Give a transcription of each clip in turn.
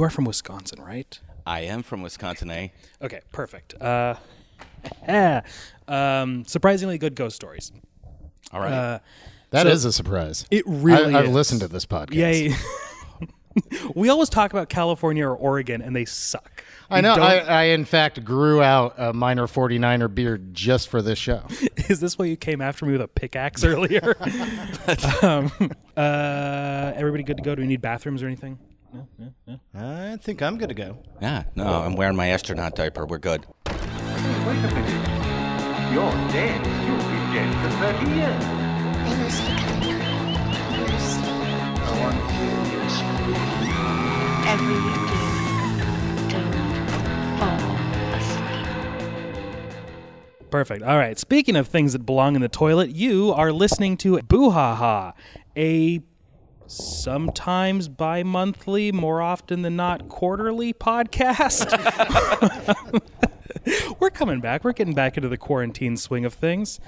You are from Wisconsin, right? I am from Wisconsin, eh? Okay, perfect. Uh, um, surprisingly good ghost stories. All right. Uh, That is So- a surprise. it really I, I've is. listened to this podcast. Yay. we always talk about California or Oregon, and they suck. I We know. I, I, in fact, grew out a miner 49er beard just for this show. Is this why you came after me with a pickaxe earlier? um, uh, everybody good to go? Do we need bathrooms or anything? No, no, no. I think I'm good to go. yeah, no, I'm wearing my astronaut diaper. We're good. Wait a minute. You're dead. You've been dead for 30 years. Lucy coming on. Lucy. I want you. Every weekend, don't fall asleep. Perfect. All right. Speaking of things that belong in the toilet, you are listening to Boo Ha Ha, a sometimes bi monthly, more often than not quarterly podcast. We're coming back. We're getting back into the quarantine swing of things.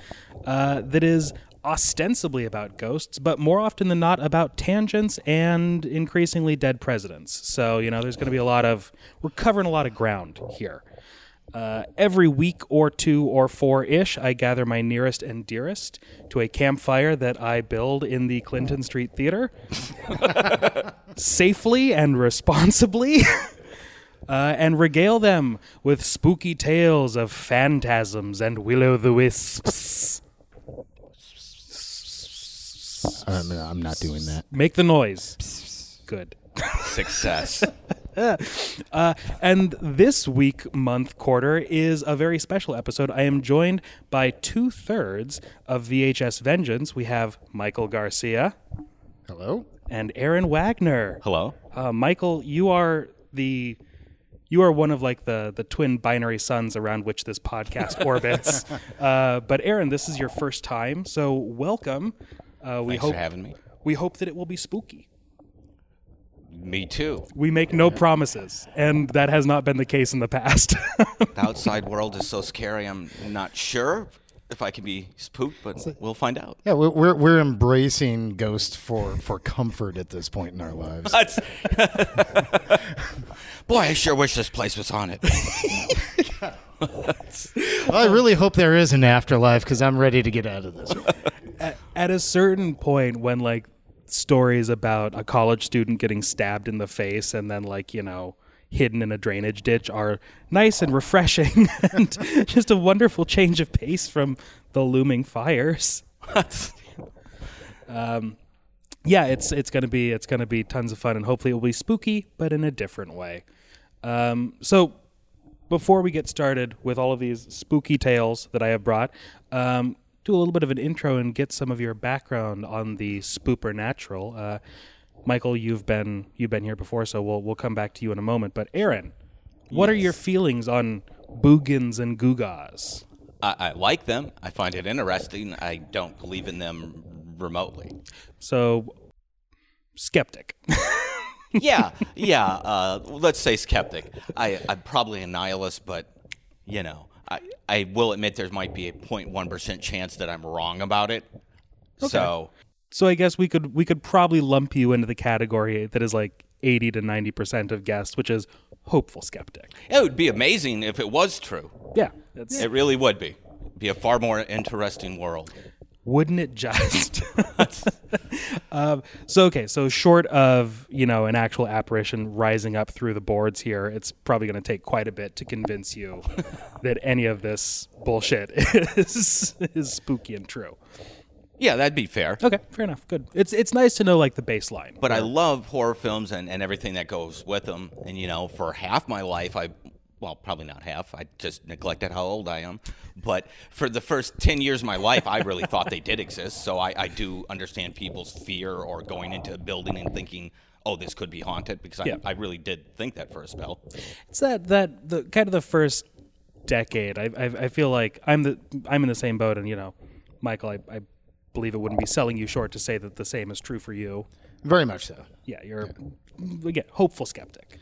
Uh, that is ostensibly about ghosts, but more often than not about tangents and increasingly dead presidents. So, you know, there's going to be a lot of, we're covering a lot of ground here. Uh, every week or two or four ish, I gather my nearest and dearest to a campfire that I build in the Clinton Street Theater safely and responsibly. Uh, and regale them with spooky tales of phantasms and will o' the wisps. I'm, I'm not doing that. Make the noise. Good. Success. Uh, and this week, month, quarter is a very special episode. I am joined by two thirds of VHS Vengeance. We have Michael Garcia Hello? and Aaron Wagner. Hello. Uh, Michael, you are the you are one of like the the twin binary suns around which this podcast orbits. uh, but Aaron, this is your first time, so welcome. Uh, we Thanks hope for having me. we hope that it will be spooky. Me too. We make no promises, and that has not been the case in the past. The outside world is so scary. I'm not sure if I can be spooked, but we'll find out. Yeah, we're, we're, we're embracing ghosts for, for comfort at this point in our lives. That's- Boy, I sure wish this place was haunted. I really hope there is an afterlife because I'm ready to get out of this. At a certain point, when like stories about a college student getting stabbed in the face and then like you know hidden in a drainage ditch are nice and refreshing and just a wonderful change of pace from the looming fires. um, yeah, it's it's gonna be it's gonna be tons of fun and hopefully it will be spooky, but in a different way. Um, so before we get started with all of these spooky tales that I have brought, um, do a little bit of an intro and get some of your background on the spoopernatural. Uh, Michael, you've been you've been here before, so we'll we'll come back to you in a moment. But Aaron, what are your feelings on boogans and googas? I, I like them. I find it interesting. I don't believe in them remotely. So, skeptic. yeah, yeah. Uh, let's say skeptic. I, I'm probably a nihilist, but you know, I, I will admit there might be a 0.1 percent chance that I'm wrong about it. So so I guess we could we could probably lump you into the category that is like eighty to ninety percent of guests, which is hopeful skeptic. it would be amazing if it was true. Yeah, It really would be. Be a far more interesting world. Wouldn't it just? um, so okay, so short of you know an actual apparition rising up through the boards here, it's probably going to take quite a bit to convince you that any of this bullshit is is spooky and true. Yeah, that'd be fair. Okay, fair enough. Good. It's it's nice to know like the baseline. But I love horror films and, and everything that goes with them. And, you know, for half my life, I, well, probably not half, I just neglected how old I am. But for the first 10 years of my life, I really thought they did exist. So I, I do understand people's fear or going into a building and thinking, oh, this could be haunted, because I, Yeah. I really did think that for a spell. It's that that the kind of the first decade. I I, I feel like I'm the I'm in the same boat, and you know, Michael, I, I believe it wouldn't be selling you short to say that the same is true for you. Very much so. Yeah, you're again hopeful skeptic.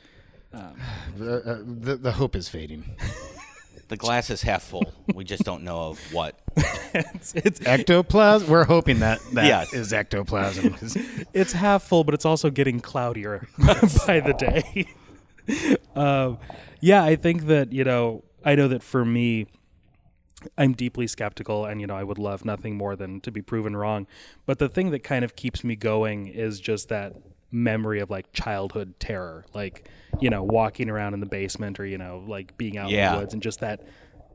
The, uh, the, the hope is fading. The glass is half full. we just don't know of what. It's it's, Ectoplasm? We're hoping that that Yes. is ectoplasm. 'cause it's half full, but it's also getting cloudier by the day. um, yeah, I think that you know, I know that for me, I'm deeply skeptical, and you know, I would love nothing more than to be proven wrong. But the thing that kind of keeps me going is just that memory of like childhood terror, like you know, walking around in the basement or you know, like being out in the woods, and just that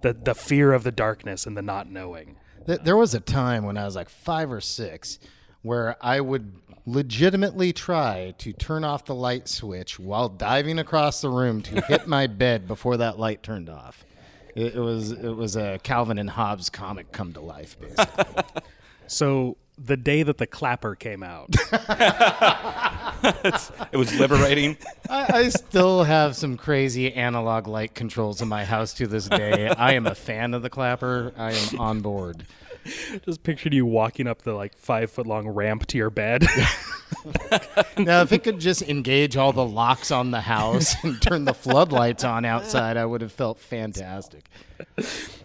the the fear of the darkness and the not knowing. There was a time when I was like five or six where I would legitimately try to turn off the light switch while diving across the room to hit my bed before that light turned off. It, it was it was a Calvin and Hobbes comic come to life, basically. So the day that the clapper came out, It was liberating. I, I still have some crazy analog light controls in my house to this day. I am a fan of the clapper. I am on board. just pictured you walking up the like five foot long ramp to your bed. Now, if it could just engage all the locks on the house and turn the floodlights on outside, I would have felt fantastic.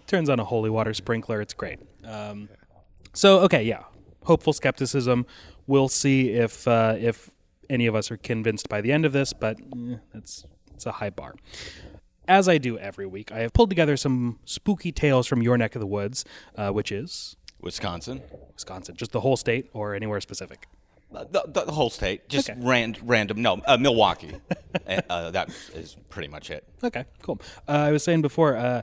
turns on a holy water sprinkler. It's great. Um, so okay, yeah, hopeful skepticism. We'll see if uh, if any of us are convinced by the end of this, but eh, it's it's a high bar. As I do every week, I have pulled together some spooky tales from your neck of the woods, uh, which is Wisconsin. Wisconsin, just the whole state or anywhere specific. Uh, The, the, the whole state, just Okay. ran, random. No, uh, Milwaukee. uh, uh, that is pretty much it. Okay, cool. Uh, I was saying before, uh,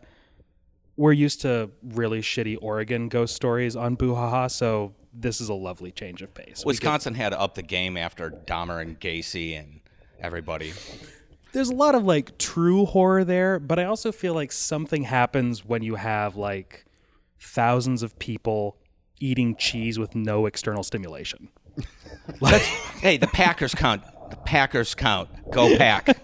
we're used to really shitty Oregon ghost stories on Boo Ha Ha, so this is a lovely change of pace. Wisconsin had to up the game after Dahmer and Gacy and everybody. there's a lot of like true horror there, but I also feel like something happens when you have like thousands of people eating cheese with no external stimulation. Hey, the Packers count. The Packers count. Go Pack.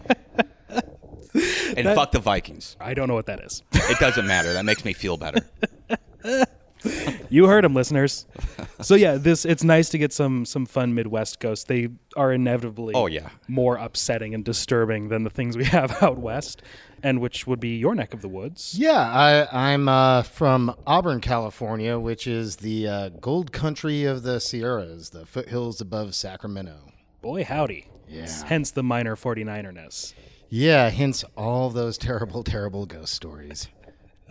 and fuck the Vikings. I don't know what that is. It doesn't matter. That makes me feel better. you heard them, listeners. So yeah, this it's nice to get some some fun Midwest ghosts. They are inevitably Oh, yeah. more upsetting and disturbing than the things we have out west, and which would be your neck of the woods. Yeah, I, I'm uh, from Auburn, California, which is the uh, gold country of the Sierras, the foothills above Sacramento. Boy howdy. Yeah. Hence the miner 49erness. Yeah, hence all those terrible, terrible ghost stories.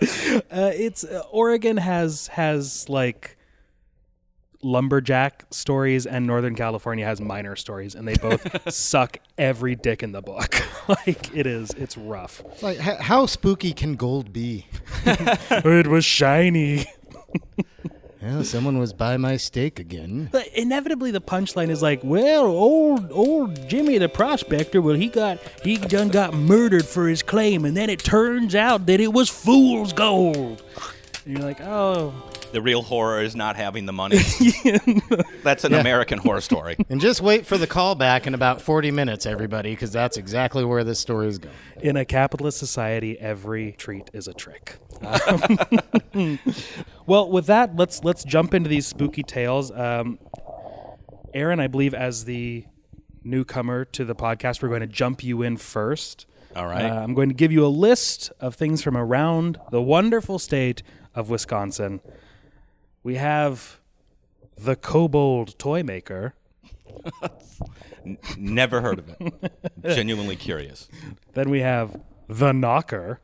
Uh, it's uh, Oregon has has like lumberjack stories, and Northern California has miner stories, and they both suck every dick in the book. like it is, it's rough. Like, h- how spooky can gold be? it was shiny. Yeah, someone was by my steak again. But inevitably, the punchline is like, "Well, old old Jimmy the prospector, well, he got he done got murdered for his claim, and then it turns out that it was fool's gold." And you're like, "Oh, The real horror is not having the money. That's an American horror story. And just wait for the callback in about 40 minutes, everybody, because that's exactly where this story is going. in a capitalist society, every treat is a trick." Um, well, with that, let's let's jump into these spooky tales. Um, Aaron, I believe, as the newcomer to the podcast, we're going to jump you in first. All right. Uh, I'm going to give you a list of things from around the wonderful state of Wisconsin. We have the Kobold Toy Maker. Never heard of it. Genuinely curious. Then we have the Knocker.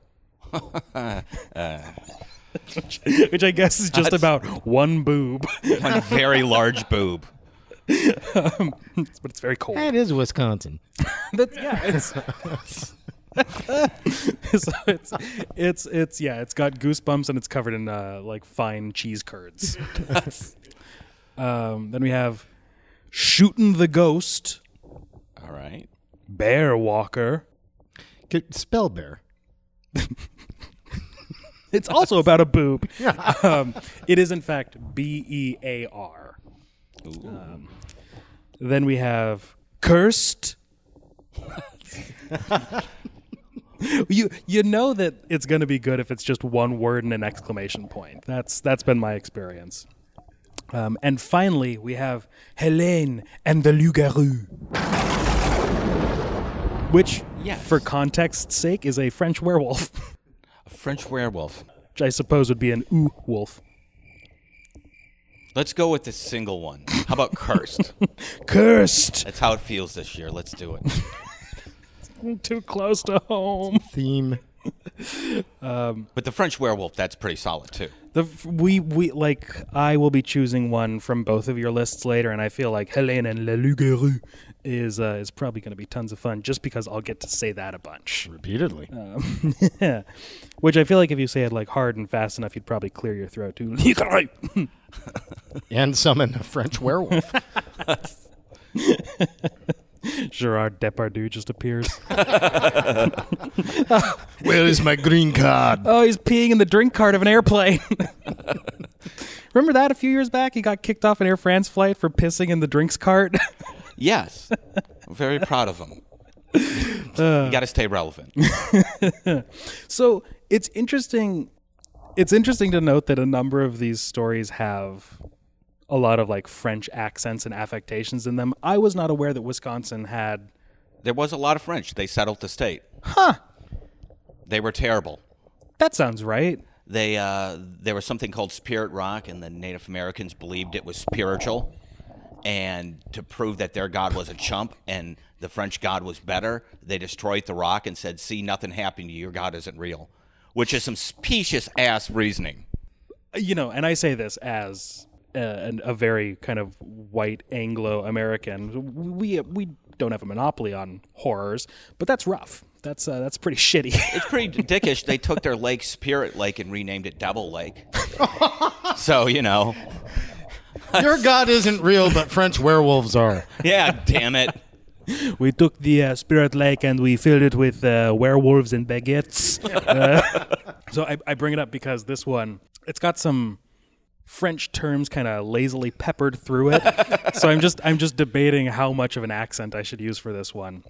which, which I guess is just about one boob, One very large boob. Um, but it's very cold. That is Wisconsin. That's, yeah, it's, so it's it's it's yeah, it's got goosebumps and it's covered in uh, like fine cheese curds. um, then we have shooting the ghost, All right. bear walker. Good- Spell bear. It's also about a boob. Um, it is in fact B E A R. Um, then we have cursed. you you know that it's going to be good if it's just one word and an exclamation point. That's that's been my experience. Um, and finally, we have Helene and the Loup-garou, which, Yes. for context's sake, is a French werewolf, A French werewolf. which I suppose would be an ooh wolf. Let's go with the single one. How about cursed? Cursed. That's how it feels this year. Let's do it. Too close to home. Theme. But the French werewolf, that's pretty solid too. The we we like I will be choosing one from both of your lists later, and I feel like Helene and La Loup-garou is uh, is probably going to be tons of fun, just because I'll get to say that a bunch. Repeatedly. Yeah. Which I feel like if you say it like hard and fast enough, you'd probably clear your throat too. and summon a French werewolf. Gerard Depardieu just appears. Where is my green card? Oh, he's peeing in the drink cart of an airplane. Remember that a few years back? He got kicked off an Air France flight for pissing in the drinks cart. Yes, I'm very proud of him. Uh. you got to stay relevant. so it's interesting. It's interesting to note that a number of these stories have a lot of like French accents and affectations in them. I was not aware that Wisconsin had. There was a lot of French. They settled the state. Huh. They were terrible. That sounds right. They uh, there was something called spirit rock, and the Native Americans believed it was spiritual. And to prove that their god was a chump and the French god was better, they destroyed the rock and said, "See, nothing happened to you. Your god isn't real," which is some specious ass reasoning. you know, and I say this as uh, a very kind of white Anglo American. We we don't have a monopoly on horrors, but that's rough. That's uh, that's pretty shitty. It's pretty dickish. They took their lake Spirit Lake and renamed it Devil Lake. so you know, Your god isn't real, but French werewolves are. yeah, damn it. we took the uh, Spirit Lake and we filled it with uh, werewolves and baguettes. Uh, so I, I bring it up because this one, it's got some French terms kind of lazily peppered through it. so I'm just I'm just debating how much of an accent I should use for this one.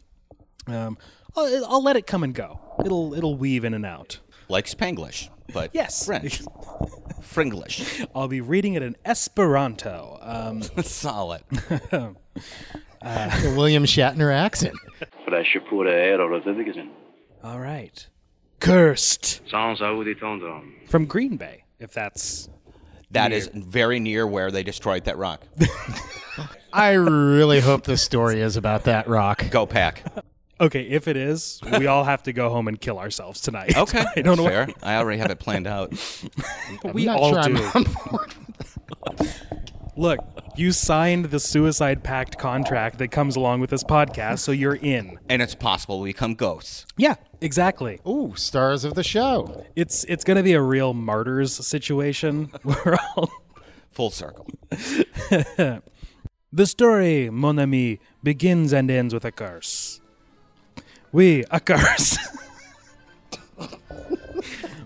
Um, I'll, I'll let it come and go. It'll it'll weave in and out. Like Spanglish, but Yes. French. Fringlish. I'll be reading it in Esperanto. Um, Solid. The William Shatner accent. Fraîche pour air och rödvigen. all right, cursed Sans à vous from Green Bay, if that's That is very near where they destroyed that rock. I really hope this story is about that rock. Go pack. Okay, if it is, we all have to go home and kill ourselves tonight. Okay, I don't that's know. fair. I already have it planned out. We I'm not all sure I'm do. On board. Look, you signed the suicide pact contract that comes along with this podcast, so you're in. And it's possible we become ghosts. Yeah, exactly. Ooh, stars of the show. It's it's gonna be a real martyrs situation. We're all Full circle. The story, mon ami, begins and ends with a curse. Oui, a curse.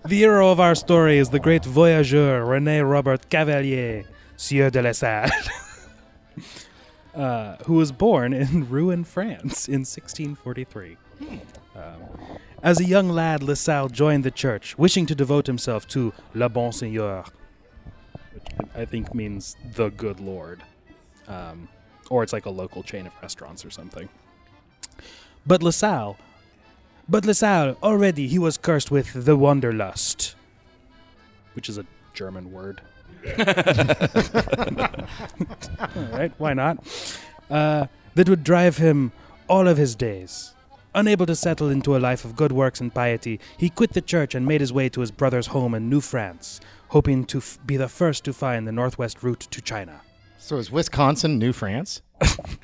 the hero of our story is the great voyageur René Robert Cavelier, Sieur de la Salle, uh, who was born in Rouen, France in 1643. Um, as a young lad, La Salle joined the church, wishing to devote himself to Le Bon Seigneur, which I think means the good Lord um, or it's like a local chain of restaurants or something. But LaSalle, but LaSalle, already he was cursed with the wanderlust, which is a German word. All right, why not? Uh, that would drive him all of his days. Unable to settle into a life of good works and piety, he quit the church and made his way to his brother's home in New France, hoping to f- be the first to find the northwest route to China. So is Wisconsin New France?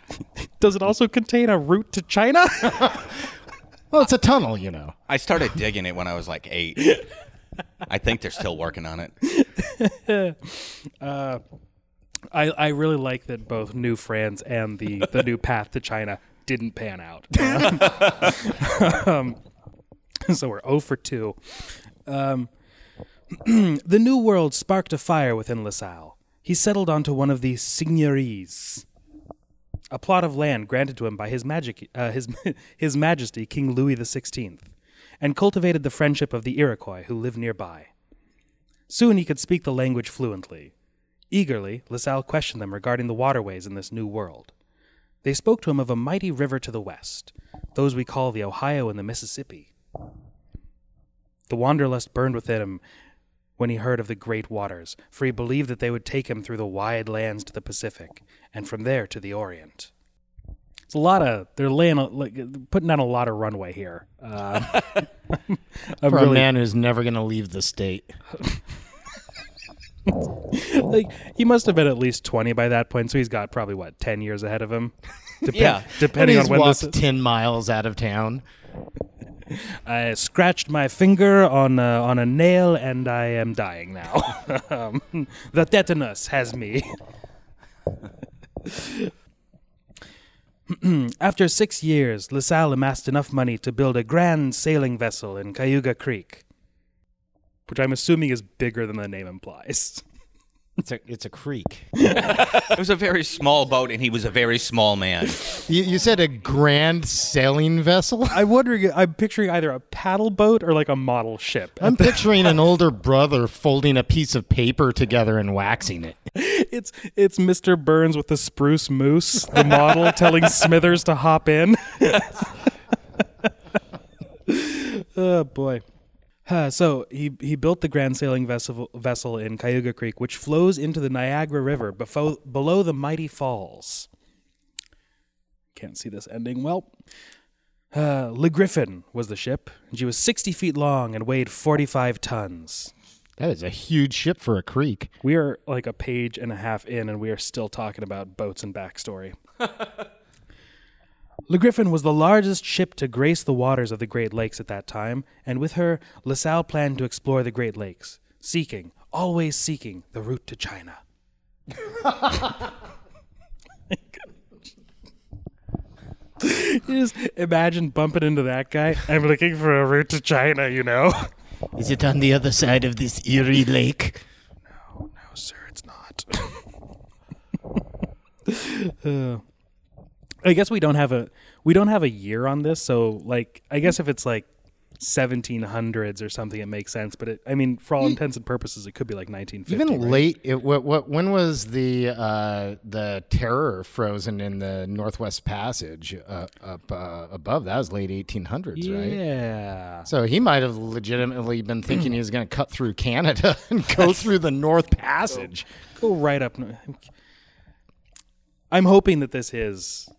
Does it also contain a route to China? Well, it's a tunnel, you know. I started digging it when I was like eight. I think they're still working on it. I, I really like that both New France and the, the new path to China didn't pan out. um, so we're 0 for 2. Um, the New World sparked a fire within LaSalle. He settled onto one of the seigneuries, a plot of land granted to him by his, magic, uh, his, his Majesty King Louis XVI, and cultivated the friendship of the Iroquois who lived nearby. Soon he could speak the language fluently. Eagerly, LaSalle questioned them regarding the waterways in this new world. They spoke to him of a mighty river to the west, those we call the Ohio and the Mississippi. The wanderlust burned within him when he heard of the great waters, for he believed that they would take him through the wide lands to the Pacific, and from there to the Orient. It's a lot of they're laying a, like putting down a lot of runway here. Uh, For a man who's never going to leave the state. like he must have been at least 20 by that point, so he's got probably what 10 years ahead of him. Dep- Yeah. depending on when this. Is. 10 miles out of town. I scratched my finger on a, on a nail, and I am dying now. um, the tetanus has me. After six years, LaSalle amassed enough money to build a grand sailing vessel in Cayuga Creek, which I'm assuming is bigger than the name implies. It's a, it's a creek. It was a very small boat, and he was a very small man. You, you said a grand sailing vessel? I'm wondering, I'm picturing either a paddle boat or like a model ship. I'm picturing an older brother folding a piece of paper together and waxing it. It's it's Mr. Burns with the spruce moose, the model telling Smithers to hop in. oh boy. Uh, so he he built the grand sailing vessel vessel in Cayuga Creek, which flows into the Niagara River befo- below the mighty falls. Can't see this ending well. Uh, Le Griffon was the ship, and she was 60 feet long and weighed 45 tons. That is a huge ship for a creek. We are like a page and a half in, and we are still talking about boats and backstory. Le Griffon was the largest ship to grace the waters of the Great Lakes at that time, and with her, La Salle planned to explore the Great Lakes, seeking, always seeking, the route to China. you just imagine bumping into that guy. I'm looking for a route to China, you know? Is it on the other side of this eerie lake? No, no, sir, it's not. Uh, I guess we don't have a we don't have a year on this, so like I guess if it's like 1700s or something, it makes sense. But it, I mean, for all intents and purposes, it could be like 1950. Even right? late, it, what, what, when was the uh, the terror frozen in the Northwest Passage uh, up uh, above? That was late 1800s, right? Yeah. So he might have legitimately been thinking he was going to cut through Canada and go through the North Passage. Go right up. I'm hoping that this is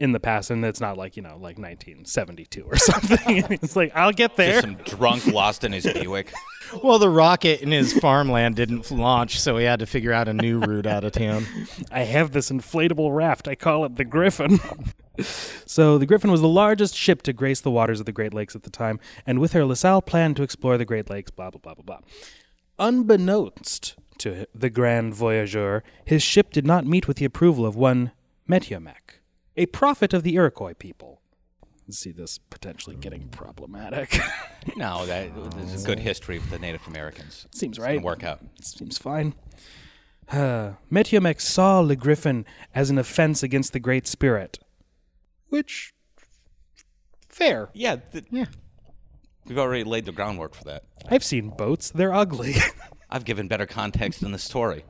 in the past and it's not like, you know, like 1972 or something. it's like, I'll get there. Just some drunk lost in his Buick. Well, the rocket in his farmland didn't launch, so he had to figure out a new route out of town. I have this inflatable raft. I call it the Griffin. so, the Griffin was the largest ship to grace the waters of the Great Lakes at the time, and with her, LaSalle planned to explore the Great Lakes, blah, blah, blah, blah, blah. Unbeknownst to the grand voyageur, his ship did not meet with the approval of one Metiomac, a prophet of the Iroquois people. See this potentially getting problematic. No, that there's a good history with the Native Americans. Seems It's gonna right. Work out. Seems fine. Uh, Metiomex saw Le Griffon as an offense against the Great Spirit. Which, fair. Yeah, th- Yeah. we've already laid the groundwork for that. I've seen boats, they're ugly. I've given better context in the story.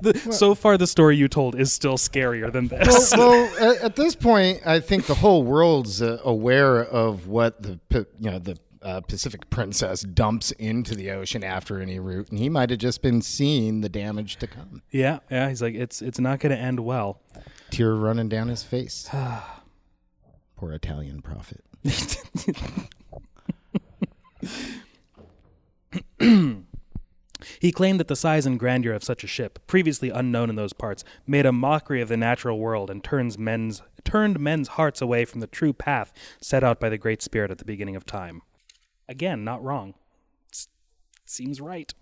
The, so far, the story you told is still scarier than this. well, well at, at this point, I think the whole world's uh, aware of what the you know the uh, Pacific Princess dumps into the ocean after any route, and he might have just been seeing the damage to come. yeah, yeah, he's like, it's, it's not going to end well. Tear running down his face. Poor Italian prophet. He claimed that the size and grandeur of such a ship, previously unknown in those parts, made a mockery of the natural world and turns men's turned men's hearts away from the true path set out by the Great Spirit at the beginning of time. Again, not wrong. Seems right.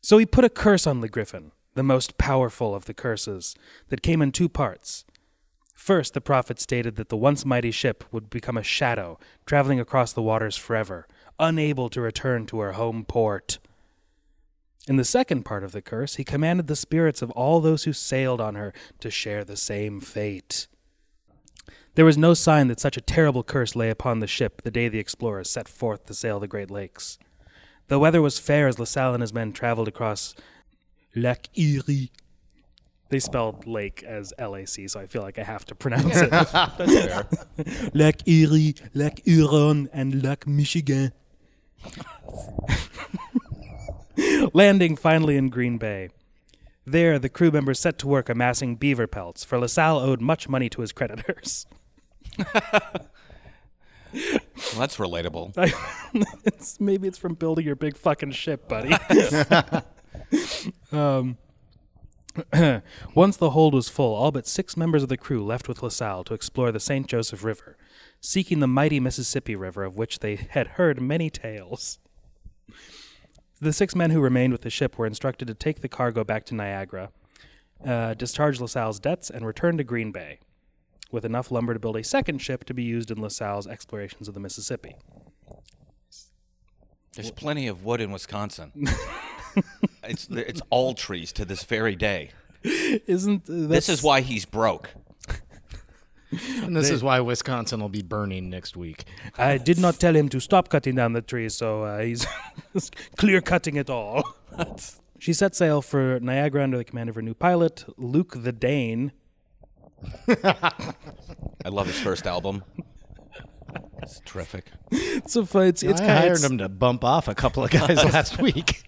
So he put a curse on Le Griffon, the most powerful of the curses, that came in two parts. First, the prophet stated that the once mighty ship would become a shadow, traveling across the waters forever, unable to return to her home port. In the second part of the curse, he commanded the spirits of all those who sailed on her to share the same fate. There was no sign that such a terrible curse lay upon the ship the day the explorers set forth to sail the Great Lakes. The weather was fair as LaSalle and his men traveled across Lac Erie. They spelled lake as L-A-C, so I feel like I have to pronounce it. Lac Erie, Lac Huron, and Lac Michigan. Landing finally in Green Bay. There, the crew members set to work amassing beaver pelts, for LaSalle owed much money to his creditors. Well, that's relatable. it's, maybe it's from building your big fucking ship, buddy. um, once the hold was full, all but six members of the crew left with LaSalle to explore the St. Joseph River, seeking the mighty Mississippi River of which they had heard many tales. The six men who remained with the ship were instructed to take the cargo back to Niagara, uh, discharge LaSalle's debts, and return to Green Bay, with enough lumber to build a second ship to be used in LaSalle's explorations of the Mississippi. There's plenty of wood in Wisconsin. it's it's all trees to this very day. Isn't uh, This is why he's broke. And this is why Wisconsin will be burning next week. I did not tell him to stop cutting down the trees, so uh, he's clear cutting it all. she set sail for Niagara under the command of her new pilot, Luke the Dane. I love his first album. It's terrific. So fu- it's it's I kind hired of him to bump off a couple of guys last week.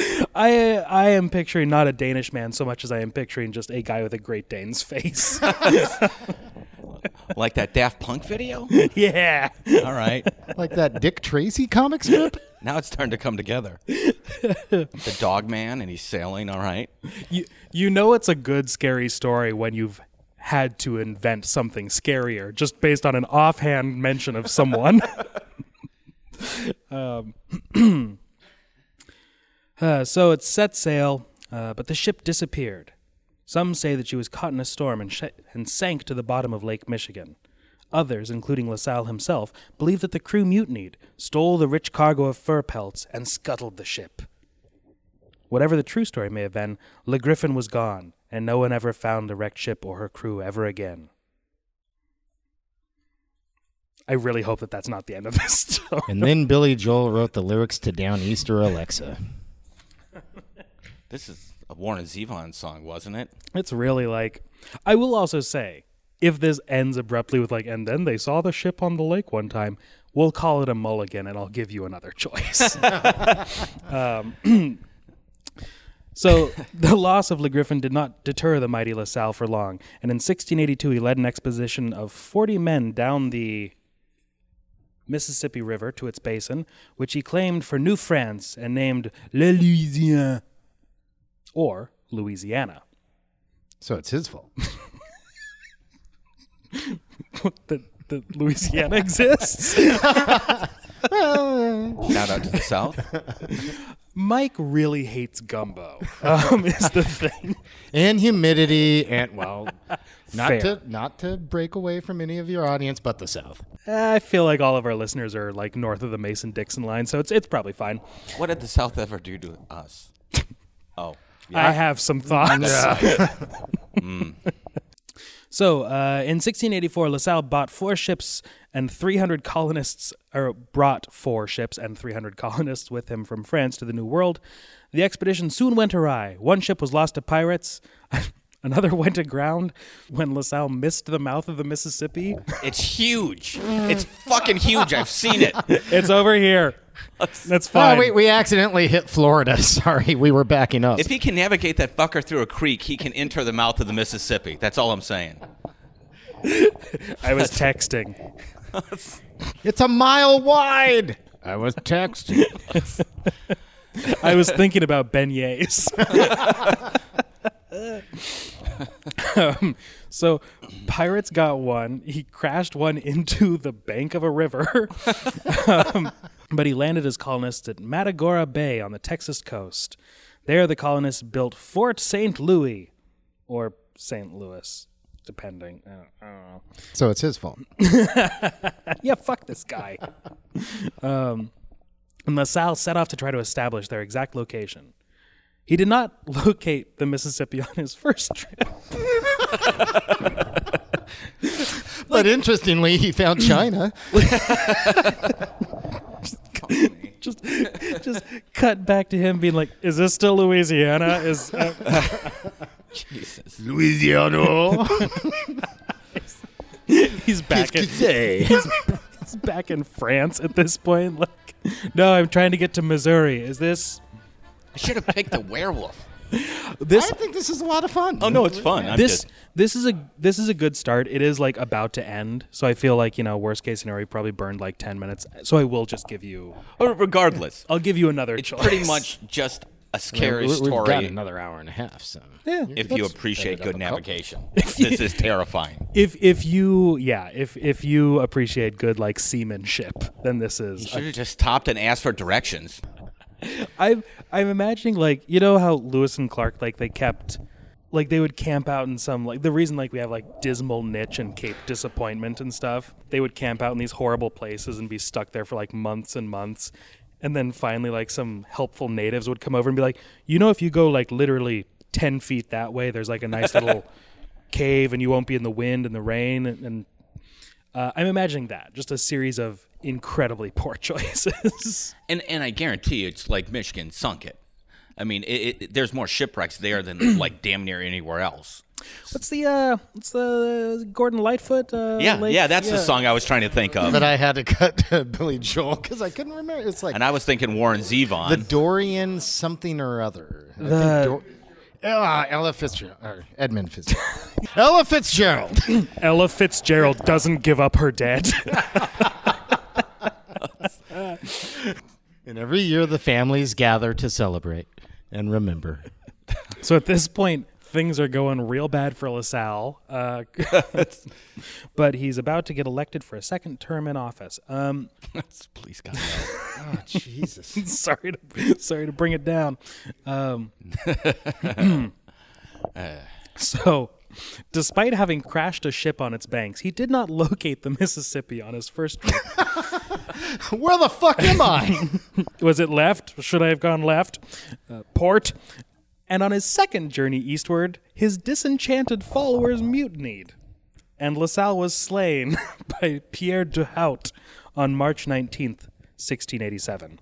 I I am picturing not a Danish man so much as I am picturing just a guy with a Great Dane's face. Like that Daft Punk video? yeah. All right. like that Dick Tracy comic strip. Now it's starting to come together. the dog man and he's sailing, all right. You you know it's a good scary story when you've had to invent something scarier just based on an offhand mention of someone. um, uh, so it set sail, uh, but the ship disappeared. Some say that she was caught in a storm and, sh- and sank to the bottom of Lake Michigan. Others, including LaSalle himself, believe that the crew mutinied, stole the rich cargo of fur pelts, and scuttled the ship. Whatever the true story may have been, Le Griffon was gone, and no one ever found the wrecked ship or her crew ever again. I really hope that that's not the end of this story. And then Billy Joel wrote the lyrics to Down Easter Alexa. This is a Warren Zevon song, wasn't it? It's really like. I will also say, if this ends abruptly with like, and then they saw the ship on the lake one time, we'll call it a mulligan, and I'll give you another choice. um, so the loss of Le Griffon did not deter the mighty La Salle for long, and in 1682 he led an expedition of 40 men down the Mississippi River to its basin, which he claimed for New France and named Le Louisiane, or Louisiana. So it's his fault. that, that Louisiana exists. Shout out to the South. Mike really hates gumbo. Um, is the thing. and humidity and well not Fair. to not to break away from any of your audience but the south I feel like all of our listeners are like north of the Mason Dixon line, so it's it's probably fine. What did the South ever do to us? Oh, I have some thoughts. So, uh, in 1684, LaSalle bought four ships and 300 colonists, or brought four ships and 300 colonists with him from France to the New World. The expedition soon went awry. One ship was lost to pirates. Another went aground when LaSalle missed the mouth of the Mississippi. it's huge. It's fucking huge. I've seen it. it's over here. That's oh fine. wait we accidentally hit florida sorry we were backing up If he can navigate that fucker through a creek, he can enter the mouth of the Mississippi. That's all I'm saying. I was texting. it's a mile wide i was texting I was thinking about beignets. um, so, pirates got one. He crashed one into the bank of a river. um, but he landed his colonists at Matagorda Bay on the Texas coast. There, the colonists built Fort St. Louis, or St. Louis, depending. I don't, I don't know. so it's his fault yeah, fuck this guy. um, and LaSalle set off to try to establish their exact location. He did not locate the Mississippi on his first trip. but interestingly he found china Just, just cut back to him being like, "Is this still Louisiana? Is uh, louisiana he's back in say he's back in France at this point? Like, no, I'm trying to get to Missouri. Is this I should have picked the werewolf. This I think this is a lot of fun. Oh no, it's fun. I'm this just this is a this is a good start. It is like about to end, so I feel like you know worst case scenario, we probably burned like ten minutes. So I will just give you. oh, regardless. I'll give you another It's choice. pretty much just a scary We- We've got story. another hour and a half, so Yeah. If you appreciate good navigation, this is terrifying. if if you yeah if if you appreciate good like seamanship, then this is. Should have just topped and asked for directions. I'm I'm imagining like you know how Lewis and Clark like they kept like they would camp out in some like the reason like we have like dismal niche and Cape Disappointment and stuff. They would camp out in these horrible places and be stuck there for like months and months. And then finally like some helpful natives would come over and be like, you know, if you go like literally ten feet that way, there's like a nice little cave and you won't be in the wind and the rain and, and uh, I'm imagining that just a series of incredibly poor choices. And and I guarantee you, it's like Michigan sunk it. I mean, it, it, there's more shipwrecks there than like damn near anywhere else. What's the uh what's the Gordon Lightfoot uh Yeah, lake? yeah, that's the song I was trying to think of. but I had to cut to Billy Joel because I couldn't remember. It's like and I was thinking Warren Zevon. the Dorian something or other. I think The- Dor- Ah, Ella Fitzgerald or Edmund Fitzgerald. Ella Fitzgerald. Ella Fitzgerald doesn't give up her dead. And every year the families gather to celebrate and remember. so at this point, things are going real bad for LaSalle. Uh, but he's about to get elected for a second term in office. Um, Please God. Oh Jesus! sorry to sorry to bring it down. Um, so, despite having crashed a ship on its banks, he did not locate the Mississippi on his first trip. Where the fuck am I? Was it left? Should I have gone left? Uh, port. And on his second journey eastward, his disenchanted followers mutinied, and LaSalle was slain by Pierre Duhaut on March 19th, 1687.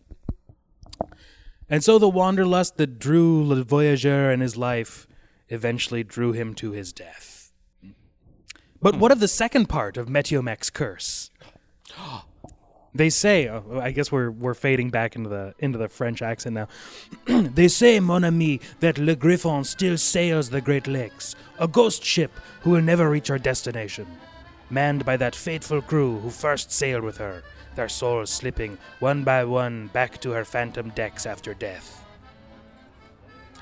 And so the wanderlust that drew Le Voyageur and his life eventually drew him to his death. But what of the second part of Metiomec's curse? They say, oh, I guess we're we're fading back into the into the French accent now. they say, mon ami, that Le Griffon still sails the Great Lakes, a ghost ship who will never reach her destination, manned by that faithful crew who first sailed with her, their souls slipping one by one back to her phantom decks after death.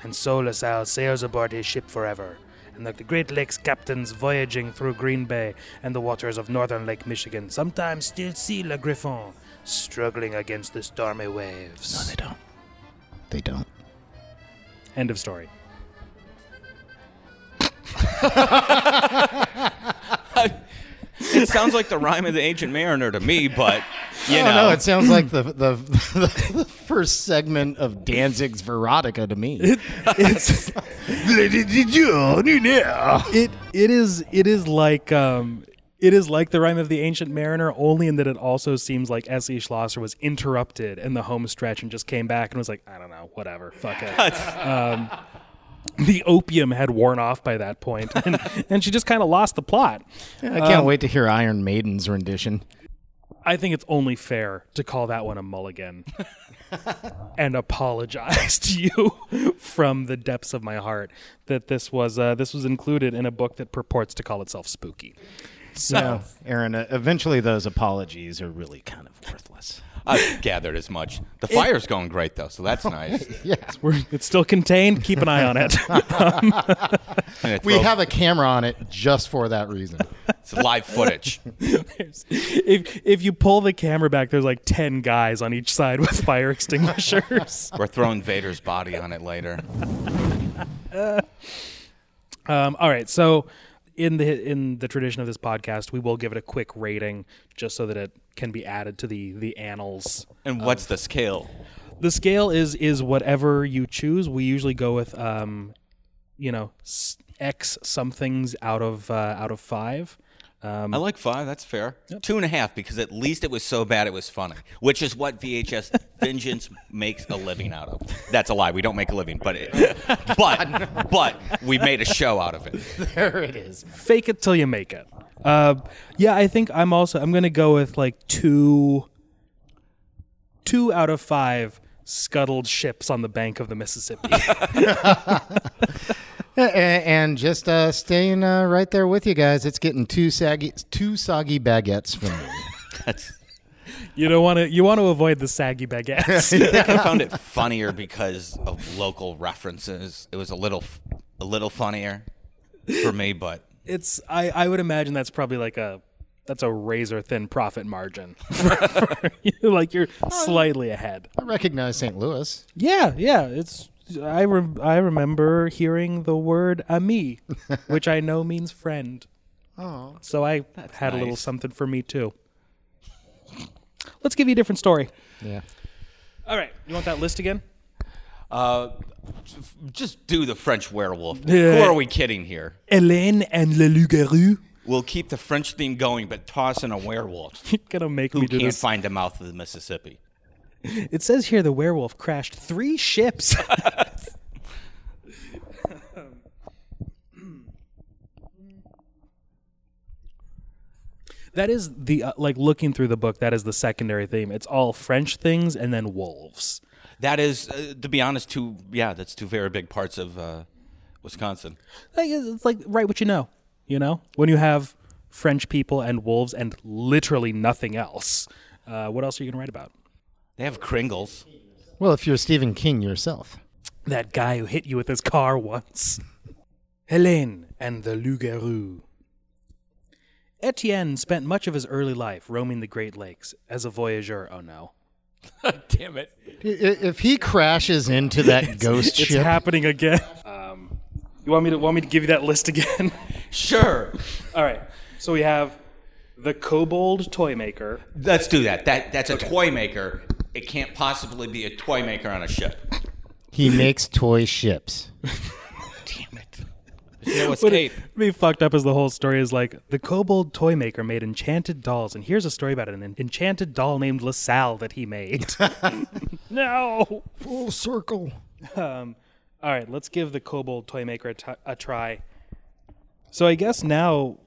And so LaSalle sails aboard his ship forever, and like the Great Lakes captains voyaging through Green Bay and the waters of northern Lake Michigan sometimes still see Le Griffon struggling against the stormy waves. No, they don't. they don't. End of story. it sounds like the rhyme of the ancient mariner to me, but you know, don't know. It sounds like the the, the, first segment of Danzig's Veronica to me. It's it it is it is like um it is like the rhyme of the ancient mariner only in that it also seems like S.E. Schlosser was interrupted in the home stretch and just came back and was like I don't know whatever fuck it um, the opium had worn off by that point and, and she just kind of lost the plot I can't wait to hear Iron Maiden's rendition. I think it's only fair to call that one a mulligan and apologize to you from the depths of my heart that this was uh, this was included in a book that purports to call itself spooky. So No, Aaron. Uh, eventually, those apologies are really kind of worthless. I've gathered as much. The fire's going great though, so that's nice. Yeah, we're, it's still contained. Keep an eye on it. I'm gonna we throw- have a camera on it just for that reason. it's live footage. There's- if if you pull the camera back, there's like ten guys on each side with fire extinguishers. We're throwing Vader's body on it later. Um, all right, so in the in the tradition of this podcast, we will give it a quick rating just so that it can be added to the the annals. And what's the scale? The scale is is whatever you choose. We usually go with um, you know, X somethings out of uh, out of five. Um, I like five. That's fair. Two and a half because at least it was so bad it was funny, which is what VHS Vengeance makes a living out of. That's a lie. We don't make a living, but it, but but we made a show out of it. there it is. fake it till you make it. Uh, yeah, I think I'm also I'm gonna go with like two, two out of five scuttled ships on the bank of the Mississippi. And just uh, staying uh, right there with you guys. It's getting two saggy, two soggy baguettes from me. That's you don't want to. You want to avoid the saggy baguettes. I found it funnier because of local references. It was a little, a little funnier for me, but it's. I. I would imagine that's probably like a. That's a razor thin profit margin. like you're oh, slightly ahead. I recognize St. Louis. Yeah, yeah. It's I rem- I remember hearing the word ami, which I know means friend. Oh, So I had a little something for me too. Let's give you a different story. yeah. All right, you want that list again? uh, just do the French werewolf. Yeah. Who are we kidding here? Hélène and Le Loup-garou. We'll keep the French theme going, but toss in a werewolf You're gonna make who me do can't this. find the mouth of the Mississippi. It says here the werewolf crashed three ships. that is the uh, like looking through the book. That is the secondary theme. It's all French things and then wolves. That is, uh, to be honest, two yeah, that's two very big parts of uh, Wisconsin. Like, it's like write what you know. You know when you have French people and wolves and literally nothing else. Uh, what else are you gonna write about? They have Kringles. Well, if you're Stephen King yourself. That guy who hit you with his car once. Helene and the Loup-garou. Etienne spent much of his early life roaming the Great Lakes as a voyageur. Oh no. Damn it! I- i- If he crashes into that ghost It's ship, It's happening again. Um, you want me to want me to give you that list again? Sure, All right. So we have the Kobold Toy Maker. let's do that. That that's a toy maker. It can't possibly be a toy maker on a ship. he makes toy ships. Damn it! There's no escape. it- be fucked up as the whole story is like the kobold toy maker made enchanted dolls, and here's a story about an enchanted doll named LaSalle that he made. no. Full circle. Um, all right, let's give the kobold toy maker a t- a try. So I guess now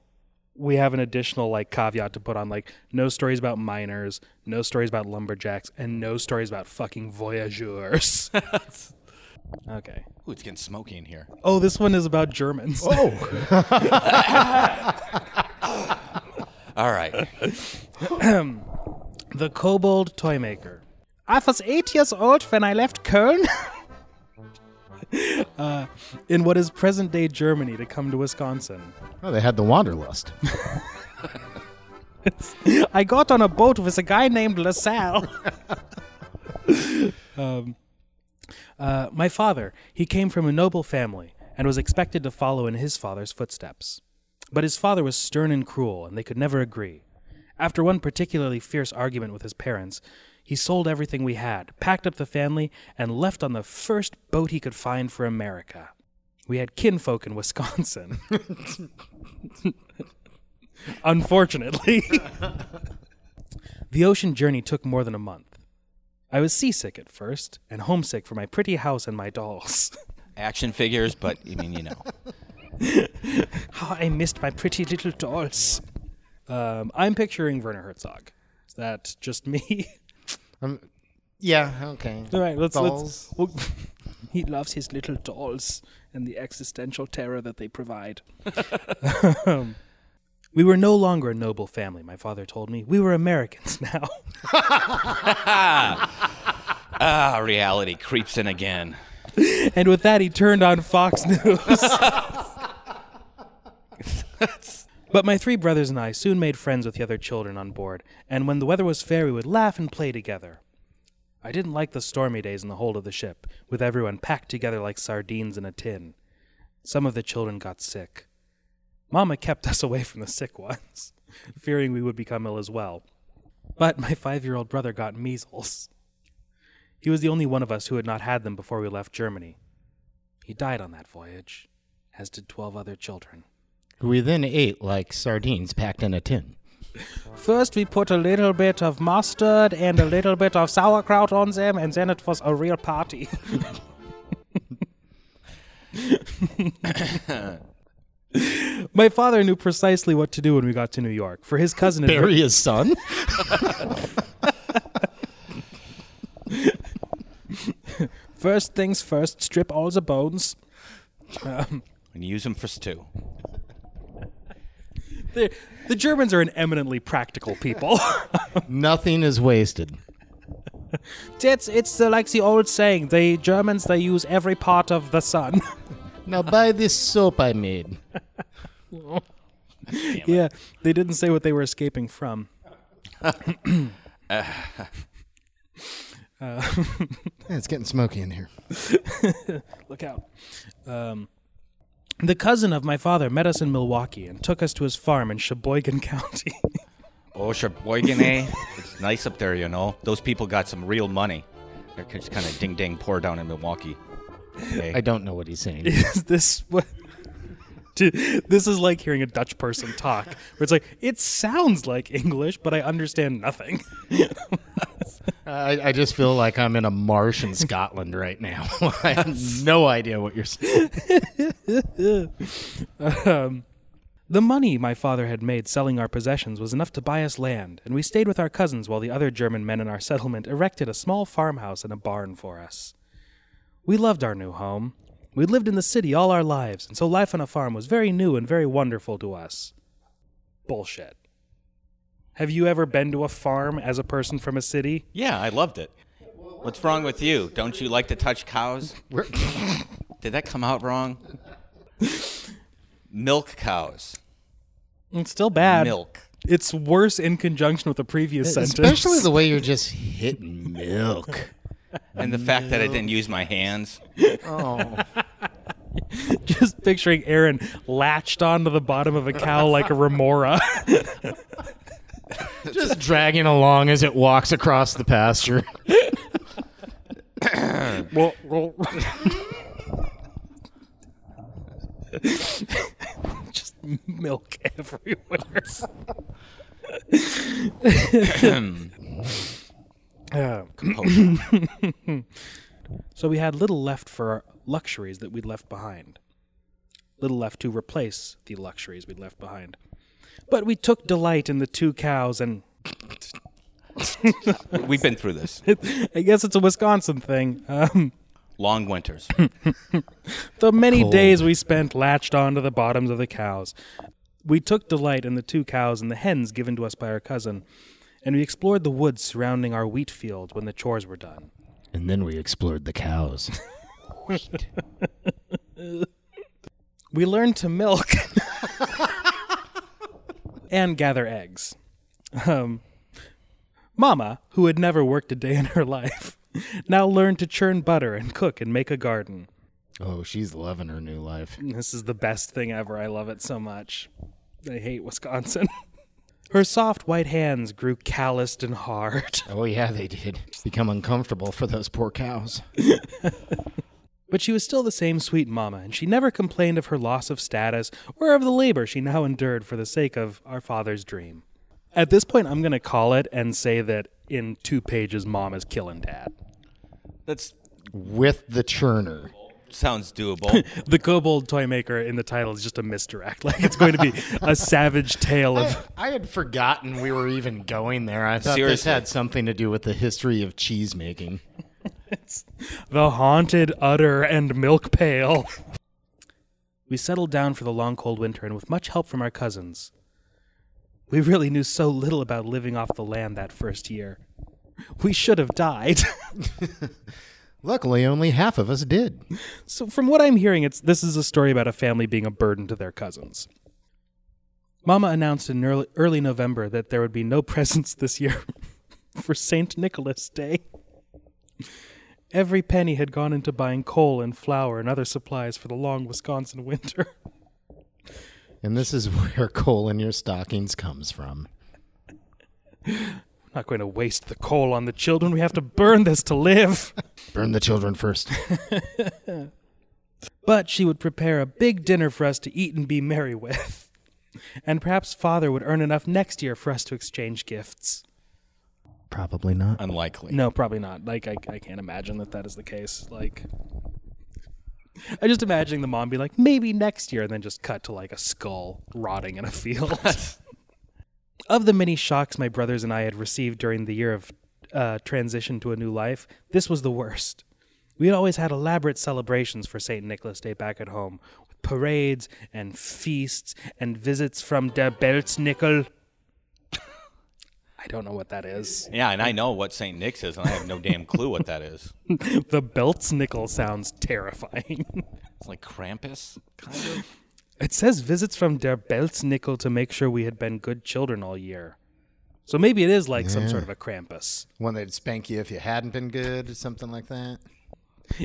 we have an additional like caveat to put on like no stories about miners, no stories about lumberjacks, and no stories about fucking voyageurs. okay. Ooh, it's getting smoky in here. Oh, this one is about Germans. Oh, All right. The Kobold Toy Maker. I was eight years old when I left Köln uh, in what is present day Germany to come to Wisconsin. oh, they had the wanderlust. I got on a boat with a guy named LaSalle. um, uh, my father, he came from a noble family and was expected to follow in his father's footsteps. But his father was stern and cruel, and they could never agree. After one particularly fierce argument with his parents, he sold everything we had, packed up the family, and left on the first boat he could find for America. We had kinfolk in Wisconsin. Unfortunately. the ocean journey took more than a month. I was seasick at first, and homesick for my pretty house and my dolls. Action figures, but I mean, you know. How I missed my pretty little dolls. Um, I'm picturing Werner Herzog. Is that just me? Um, yeah, okay. All right, let's Dolls. let's. Well, he loves his little dolls and the existential terror that they provide. Um, we were no longer a noble family. My father told me we were Americans now. Ah, reality creeps in again. and with that, he turned on Fox News. but my three brothers and I soon made friends with the other children on board, and when the weather was fair, we would laugh and play together. I didn't like the stormy days in the hold of the ship, with everyone packed together like sardines in a tin. Some of the children got sick. Mama kept us away from the sick ones, fearing we would become ill as well. But my five year old brother got measles. He was the only one of us who had not had them before we left Germany. He died on that voyage, as did twelve other children. We then ate like sardines packed in a tin. First, we put a little bit of mustard and a little bit of sauerkraut on them, and then it was a real party. My father knew precisely what to do when we got to New York. For his cousin, had Bury his son? First things first, strip all the bones. And use them for stew. The, the Germans are an eminently practical people. Nothing is wasted. it's it's uh, like the old saying: the Germans they use every part of the sun. Now buy this soap I made. yeah, they didn't say what they were escaping from. Yeah, it's getting smoky in here. Look out. Um, the cousin of my father met us in Milwaukee and took us to his farm in Sheboygan County. Oh, Sheboygan, eh? It's nice up there, you know. Those people got some real money. They're just kind of ding dang poor down in Milwaukee. Hey. I don't know what he's saying. is this what? Dude, This is like hearing a Dutch person talk, where it's like it sounds like English, but I understand nothing. I, I just feel like I'm in a marsh in Scotland right now. I have no idea what you're saying. Um, the money my father had made selling our possessions was enough to buy us land, and we stayed with our cousins while the other German men in our settlement erected a small farmhouse and a barn for us. We loved our new home. We'd lived in the city all our lives, and so life on a farm was very new and very wonderful to us. Bullshit. Have you ever been to a farm as a person from a city? Yeah, I loved it. What's wrong with you? Don't you like to touch cows? Did that come out wrong? Milk cows. It's still bad. Milk. It's worse in conjunction with the previous sentence. Especially the way you're just hitting milk. And the fact that I didn't use my hands. Oh. Just picturing Aaron latched onto the bottom of a cow like a remora. just dragging along as it walks across the pasture. well, well. Just milk everywhere. Uh, so we had little left for our luxuries that we'd left behind. Little left to replace the luxuries we'd left behind. But we took delight in the two cows and We've been through this. I guess it's a Wisconsin thing. Um, Long winters. the many days we spent latched onto the bottoms of the cows. We took delight in the two cows and the hens given to us by our cousin, and we explored the woods surrounding our wheat fields when the chores were done. And then we explored the cows. We learned to milk and gather eggs. Um, Mama, who had never worked a day in her life, now learned to churn butter and cook and make a garden. Oh, she's loving her new life. This is the best thing ever. I love it so much. I hate Wisconsin. Her soft white hands grew calloused and hard. Oh, yeah, they did. Become uncomfortable for those poor cows. But she was still the same sweet mama, and she never complained of her loss of status or of the labor she now endured for the sake of our father's dream. At this point, I'm going to call it and say that in two pages, mom is killing dad. That's With the churner. Sounds doable. The kobold toy maker in the title is just a misdirect. Like it's going to be a savage tale of. I had forgotten we were even going there. I thought this had something to do with the history of cheese making. it's The haunted udder and milk pail. We settled down for the long cold winter, and with much help from our cousins. We really knew so little about living off the land that first year. We should have died. Luckily, only half of us did. so, from what I'm hearing, it's this is a story about a family being a burden to their cousins. Mama announced in early, early November that there would be no presents this year for St. Nicholas Day. Every penny had gone into buying coal and flour and other supplies for the long Wisconsin winter. And this is where coal in your stockings comes from. Not going to waste the coal on the children. We have to burn this to live. Burn the children first. But she would prepare a big dinner for us to eat and be merry with. And perhaps father would earn enough next year for us to exchange gifts. Probably not. Unlikely. No, probably not. Like, I, I can't imagine that that is the case. Like, I'm just imagining the mom be like, maybe next year, and then just cut to like a skull rotting in a field. of the many shocks my brothers and I had received during the year of uh, transition to a new life, this was the worst. We had always had elaborate celebrations for St. Nicholas Day back at home, with parades and feasts and visits from der Belznickel. I don't know what that is. Yeah, and I know what St. Nick's is, and I have no damn clue what that is. The Belznickel sounds terrifying. It's like Krampus, kind of. It says visits from der Belznickel to make sure we had been good children all year. So maybe it is like some sort of a Krampus. One that'd spank you if you hadn't been good, or something like that.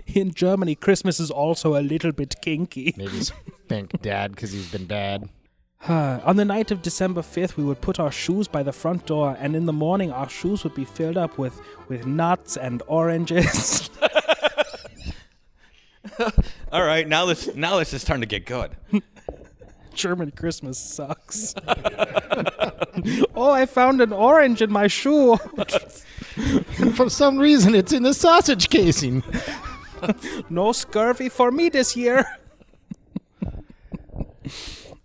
In Germany, Christmas is also a little bit kinky. Maybe spank dad because he's been bad. Uh, on the night of December 5th, we would put our shoes by the front door, and in the morning, our shoes would be filled up with, with nuts and oranges. All right, now this now this is starting to get good. German Christmas sucks. oh, I found an orange in my shoe. And for some reason, it's in the sausage casing. no scurvy for me this year.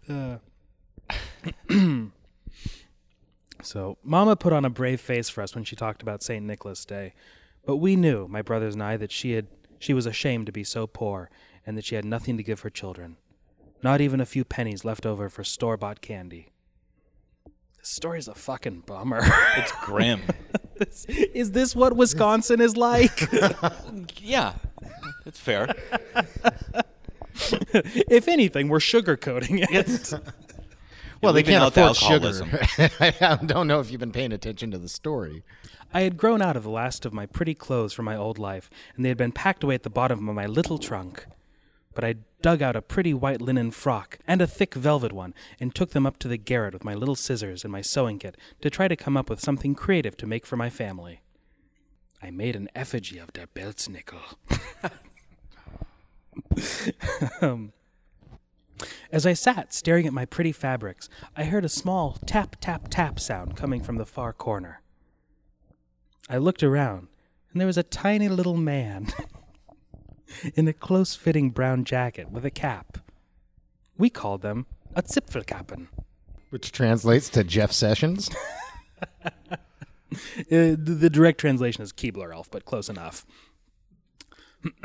Uh. so, Mama put on a brave face for us when she talked about St. Nicholas Day. But we knew, my brothers and I, that she had she was ashamed to be so poor and that she had nothing to give her children. Not even a few pennies left over for store-bought candy. This story's a fucking bummer. It's grim. is this what Wisconsin is like? yeah, it's fair. if anything, we're sugarcoating it. It's Well, they can't out the afford sugar. I don't know if you've been paying attention to the story. I had grown out of the last of my pretty clothes from my old life, and they had been packed away at the bottom of my little trunk. But I dug out a pretty white linen frock and a thick velvet one and took them up to the garret with my little scissors and my sewing kit to try to come up with something creative to make for my family. I made an effigy of der Belznickel. um, as I sat staring at my pretty fabrics, I heard a small tap, tap, tap sound coming from the far corner. I looked around, and there was a tiny little man in a close fitting brown jacket with a cap. We called them a Zipfelkappen. Which translates to Jeff Sessions. Uh, the, the direct translation is Keebler Elf, but close enough.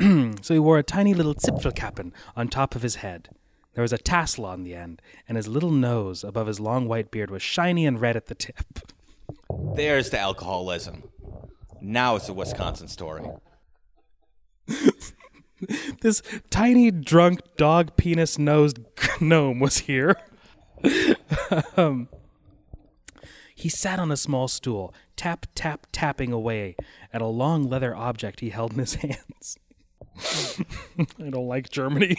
so he wore a tiny little Zipfelkappen on top of his head. There was a tassel on the end, and his little nose above his long white beard was shiny and red at the tip. There's the alcoholism. Now it's a Wisconsin story. This tiny, drunk, dog penis nosed gnome was here. um, he sat on a small stool, tap, tap, tapping away at a long leather object he held in his hands. I don't like Germany.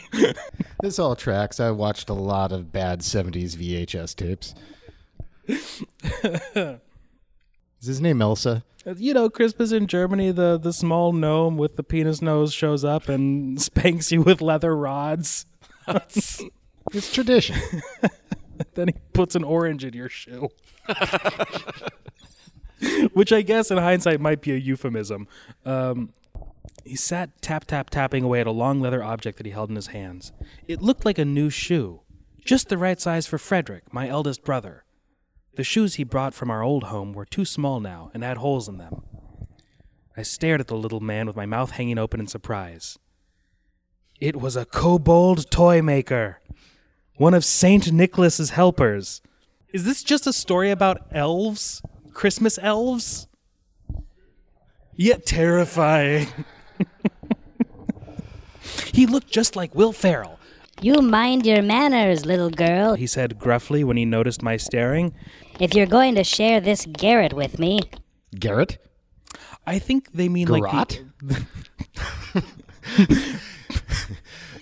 This all tracks. I watched a lot of bad 70s VHS tapes. Is his name Elsa? you know, Christmas in Germany, the, the small gnome with the penis nose shows up and spanks you with leather rods. It's tradition. then he puts an orange in your shoe. Which I guess in hindsight might be a euphemism. Um, he sat tap tap tapping away at a long leather object that he held in his hands. It looked like a new shoe, just the right size for Frederick, my eldest brother. The shoes he brought from our old home were too small now and had holes in them. I stared at the little man with my mouth hanging open in surprise. It was a kobold toy maker one of Saint Nicholas's helpers. Is this just a story about elves? Christmas elves? Yet terrifying. he looked just like Will Ferrell, You mind your manners, little girl. he said gruffly when he noticed my staring. If you're going to share this garret with me, Garrett? I think they mean like Garrot? the,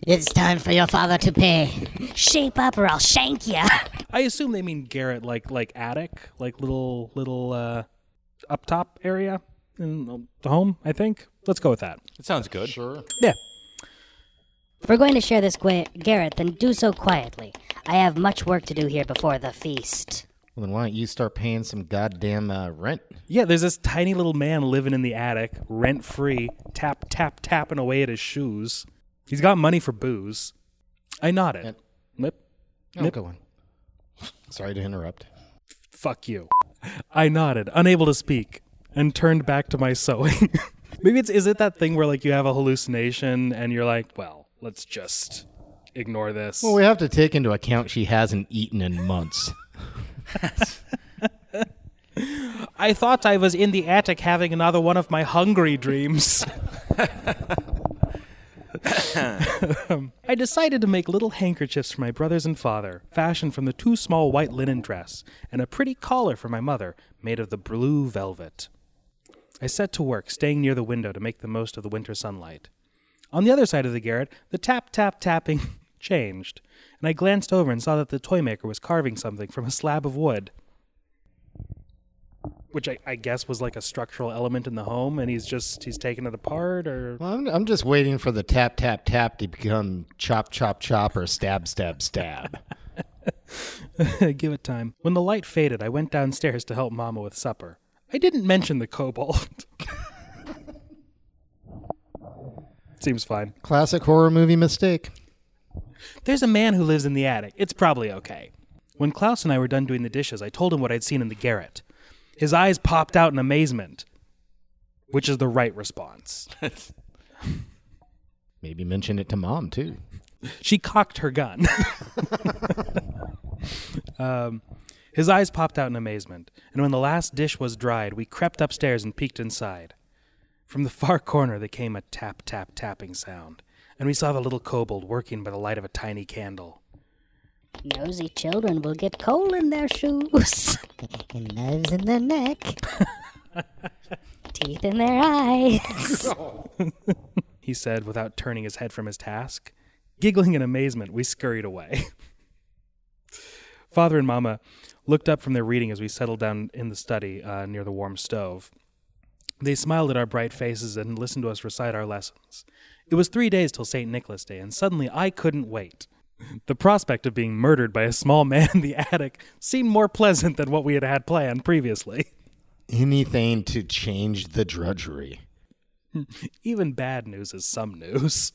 it's time for your father to pay. Shape up or I'll shank you. I assume they mean garret like like attic, like little little uh up top area in the home, I think. Let's go with that. It sounds good. Sure. Yeah. If we're going to share this gua- garret, then do so quietly. I have much work to do here before the feast. Well, then why don't you start paying some goddamn uh, rent? Yeah, there's this tiny little man living in the attic, rent free, tap, tap, tapping away at his shoes. He's got money for booze. I nodded. Yep. Lip. Oh, go on. Sorry to interrupt. Fuck you. I nodded, unable to speak, and turned back to my sewing. Maybe it's is it that thing where like you have a hallucination and you're like, well, let's just ignore this. Well, we have to take into account she hasn't eaten in months. I thought I was in the attic having another one of my hungry dreams. I decided to make little handkerchiefs for my brothers and father, fashioned from the too small white linen dress, and a pretty collar for my mother, made of the blue velvet. I set to work, staying near the window to make the most of the winter sunlight. On the other side of the garret, the tap tap tapping changed, and I glanced over and saw that the toy maker was carving something from a slab of wood. Which I, I guess was like a structural element in the home, and he's just he's taking it apart, or Well, I'm, I'm just waiting for the tap, tap, tap to become chop, chop, chop or stab, stab, stab. Give it time. When the light faded, I went downstairs to help Mama with supper. I didn't mention the kobold. Seems fine. Classic horror movie mistake. There's a man who lives in the attic. It's probably okay. When Klaus and I were done doing the dishes, I told him what I'd seen in the garret. His eyes popped out in amazement, which is the right response. Maybe mention it to mom, too. She cocked her gun. um, his eyes popped out in amazement, and when the last dish was dried, we crept upstairs and peeked inside. From the far corner, there came a tap, tap, tapping sound, and we saw the little kobold working by the light of a tiny candle. Nosy children will get coal in their shoes, and knives in their neck, teeth in their eyes. He said without turning his head from his task. Giggling in amazement, we scurried away. Father and Mama looked up from their reading as we settled down in the study uh, near the warm stove. They smiled at our bright faces and listened to us recite our lessons. It was three days till St. Nicholas Day, and suddenly I couldn't wait. The prospect of being murdered by a small man in the attic seemed more pleasant than what we had had planned previously. Anything to change the drudgery. Even bad news is some news.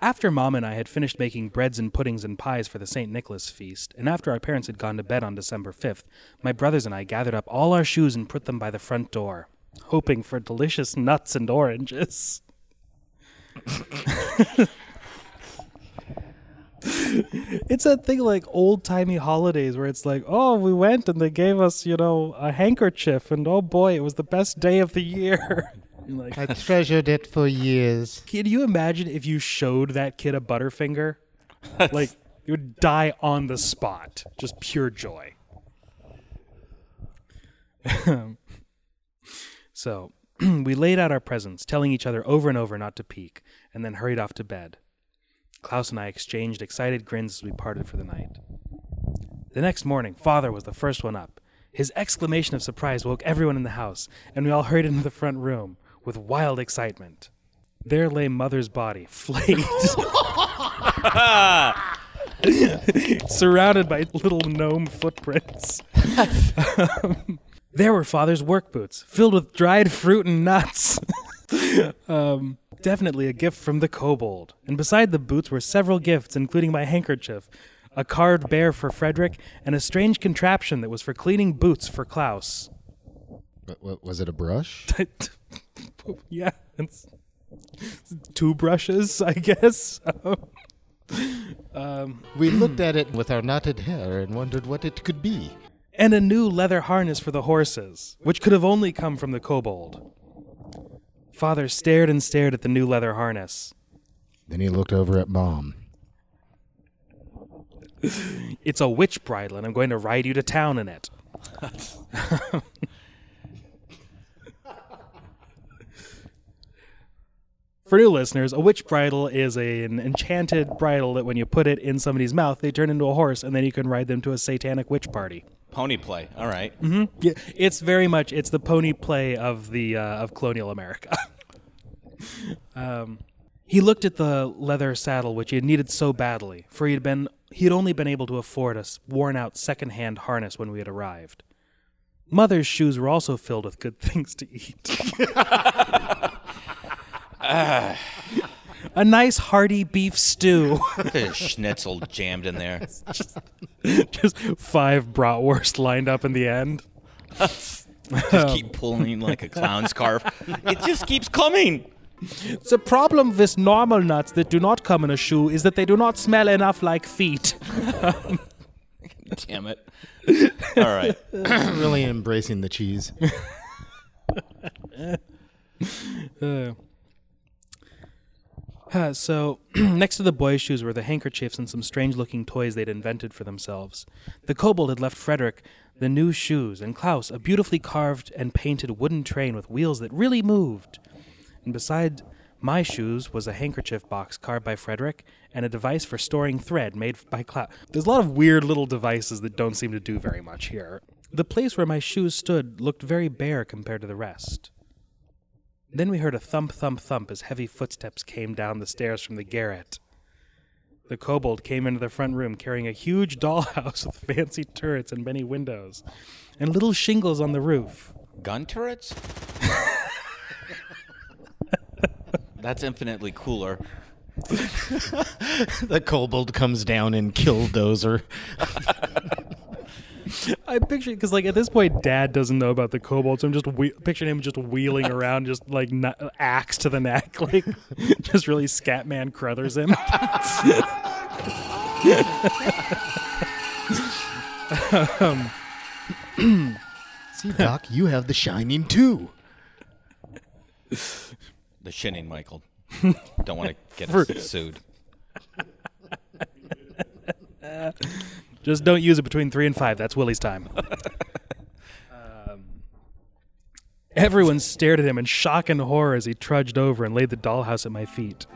After Mom and I had finished making breads and puddings and pies for the St. Nicholas feast, and after our parents had gone to bed on December 5th, my brothers and I gathered up all our shoes and put them by the front door, hoping for delicious nuts and oranges. It's that thing like old timey holidays where it's like, oh, we went and they gave us, you know, a handkerchief, and oh boy, it was the best day of the year. Like, I treasured it for years. can you imagine if you showed that kid a Butterfinger? like, he would die on the spot. Just pure joy. so, we laid out our presents, telling each other over and over not to peek, and then hurried off to bed. Klaus and I exchanged excited grins as we parted for the night. The next morning, Father was the first one up. His exclamation of surprise woke everyone in the house, and we all hurried into the front room with wild excitement. There lay Mother's body, flayed, surrounded by little gnome footprints. Um, there were Father's work boots, filled with dried fruit and nuts. um, definitely a gift from the kobold. And beside the boots were several gifts, including my handkerchief, a carved bear for Frederick, and a strange contraption that was for cleaning boots for Klaus. What, what, was it a brush? yeah, it's two brushes, I guess. um, We looked at it with our knotted hair and wondered what it could be. And a new leather harness for the horses, which could have only come from the kobold. Father stared and stared at the new leather harness. Then he looked over at mom. It's a witch bridle, and I'm going to ride you to town in it. For new listeners, a witch bridle is a, an enchanted bridle that when you put it in somebody's mouth, they turn into a horse, and then you can ride them to a satanic witch party. Pony play. All right. Yeah, it's very much it's the pony play of the uh, of colonial America. um, he looked at the leather saddle which he had needed so badly, for he had been he had only been able to afford a worn out second hand harness when we had arrived. Mother's shoes were also filled with good things to eat. A nice hearty beef stew. There's schnitzel jammed in there. Just five bratwurst lined up in the end. Just keep pulling like a clown scarf. It just keeps coming. The problem with normal nuts that do not come in a shoe is that they do not smell enough like feet. Damn it. All right. really embracing the cheese. Uh, so, next to the boys' shoes were the handkerchiefs and some strange looking toys they'd invented for themselves. The kobold had left Frederick the new shoes, and Klaus a beautifully carved and painted wooden train with wheels that really moved. And beside my shoes was a handkerchief box carved by Frederick and a device for storing thread made by Klaus. There's a lot of weird little devices that don't seem to do very much here. The place where my shoes stood looked very bare compared to the rest. Then we heard a thump, thump, thump as heavy footsteps came down the stairs from the garret. The kobold came into the front room carrying a huge dollhouse with fancy turrets and many windows, and little shingles on the roof. Gun turrets? That's infinitely cooler. the kobold comes down and killdozer. I picture because, like, at this point, Dad doesn't know about the kobold, so I'm just whe- picturing him just wheeling around, just like n- axe to the neck, like just really Scatman Crothers him. See, Doc, you have the shining too. The shinning, Michael. Don't want to get us sued. Just don't use it between three and five. That's Willie's time. um, everyone stared at him in shock and horror as he trudged over and laid the dollhouse at my feet.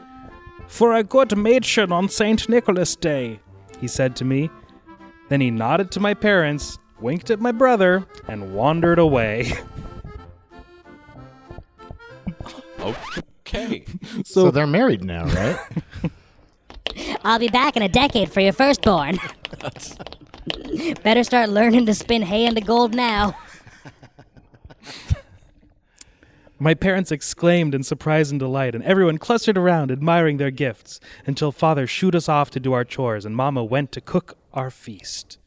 For a good matron on St. Nicholas Day, he said to me. Then he nodded to my parents, winked at my brother, and wandered away. Okay. So, they're married now, right? I'll be back in a decade for your firstborn. Better start learning to spin hay into gold now. My parents exclaimed in surprise and delight, and everyone clustered around admiring their gifts until father shooed us off to do our chores and mama went to cook our feast.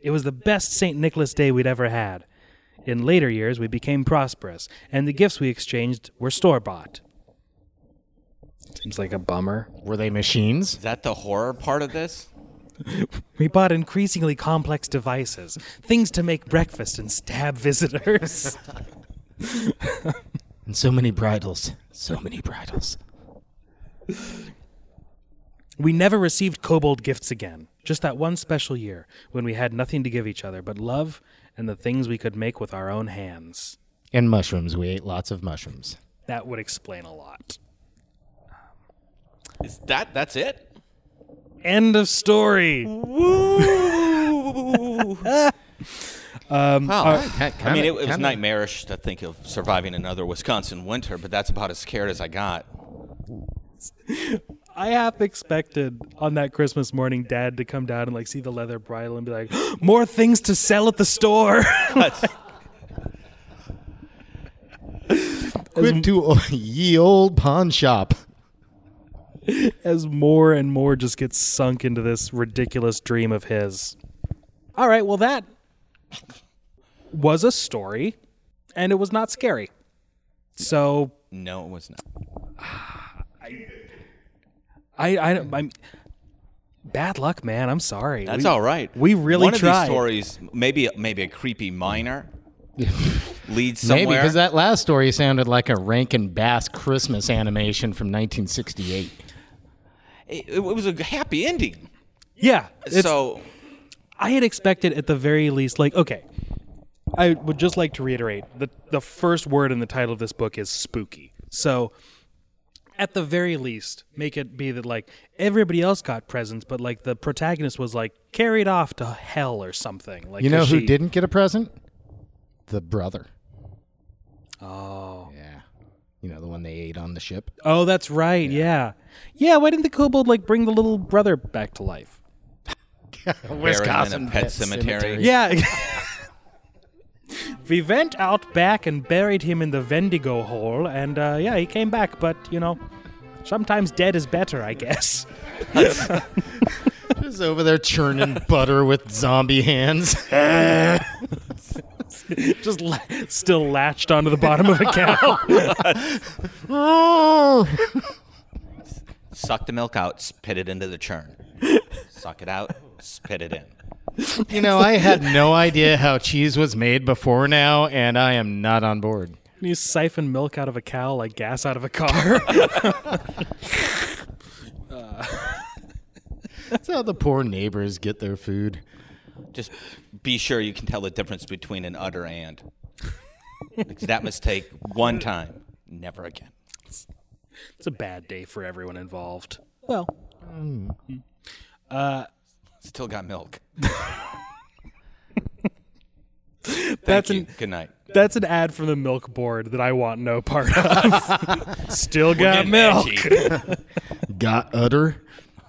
It was the best St. Nicholas Day we'd ever had. In later years, we became prosperous, and the gifts we exchanged were store bought. Seems like a bummer. Were they machines? Is that the horror part of this? We bought increasingly complex devices, things to make breakfast and stab visitors. And so many bridles. So many bridles. We never received kobold gifts again. Just that one special year when we had nothing to give each other but love and the things we could make with our own hands. And mushrooms. We ate lots of mushrooms. That would explain a lot. Is that that's it? End of story. um, Wow. uh, I mean, it, it was nightmarish to think of surviving another Wisconsin winter, but that's about as scared as I got. I half expected on that Christmas morning Dad to come down and like see the leather bridle and be like, "More things to sell at the store." That's- Quick to ye old pawn shop. as more and more just gets sunk into this ridiculous dream of his. All right, well that was a story and it was not scary. So no, it was not. I I I'm bad luck, man. I'm sorry. That's We- all right. We really One tried. of these stories, maybe maybe a creepy miner leads somewhere. Maybe because that last story sounded like a Rankin Bass Christmas animation from 1968. It, it was a happy ending. Yeah. So I had expected at the very least, like, okay, I would just like to reiterate that the first word in the title of this book is spooky. So, at the very least, make it be that, like, everybody else got presents, but, like, the protagonist was, like, carried off to hell or something. Like, You know who she- didn't get a present? The brother. Oh. Yeah. You know, the one they ate on the ship. Oh, that's right. Yeah. yeah. why didn't the kobold, like, bring the little brother back to life? Wisconsin him in a pet cemetery. Yeah. we went out back and buried him in the Vendigo hole, and uh, yeah, he came back, but you know, sometimes dead is better, I guess. Just over there churning butter with zombie hands. just la- still latched onto the bottom of a cow. Suck the milk out, spit it into the churn. Suck it out, spit it in. You know, I had no idea how cheese was made before now, and I am not on board. you siphon milk out of a cow like gas out of a car. That's how the poor neighbors get their food. Just be sure you can tell the difference between an udder and. Because that mistake one time, never again. it's a bad day for everyone involved. Well, Still got milk. that's Thank you. an Good night. that's an ad from the milk board that I want no part of. Still got Getting milk. edgy. Got udder.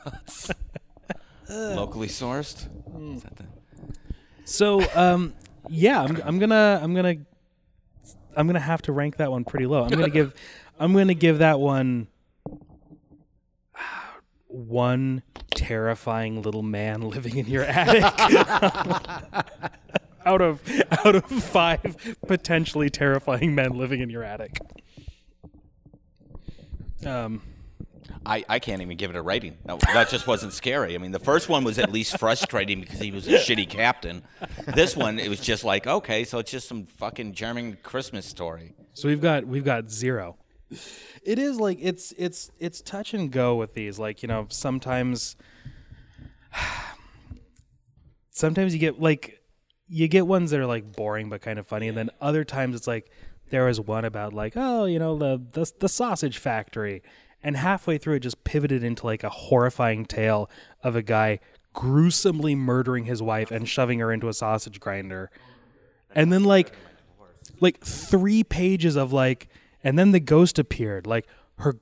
Locally sourced. Hmm. Is that the- So, um, yeah, I'm, I'm gonna, I'm gonna, I'm gonna have to rank that one pretty low. I'm gonna give, I'm gonna give that one one terrifying little man living in your attic. out of out of five potentially terrifying men living in your attic. Um, I, I can't even give it a rating. No, that just wasn't scary. I mean, the first one was at least frustrating because he was a shitty captain. This one, it was just like, okay, so it's just some fucking German Christmas story. So we've got we've got zero. It is like it's it's it's touch and go with these. Like you know, sometimes sometimes you get like you get ones that are like boring but kind of funny, and then other times it's like there was one about like oh you know the the, the sausage factory, and halfway through it just pivoted into like a horrifying tale of a guy gruesomely murdering his wife and shoving her into a sausage grinder, and then like like three pages of like and then the ghost appeared. Like her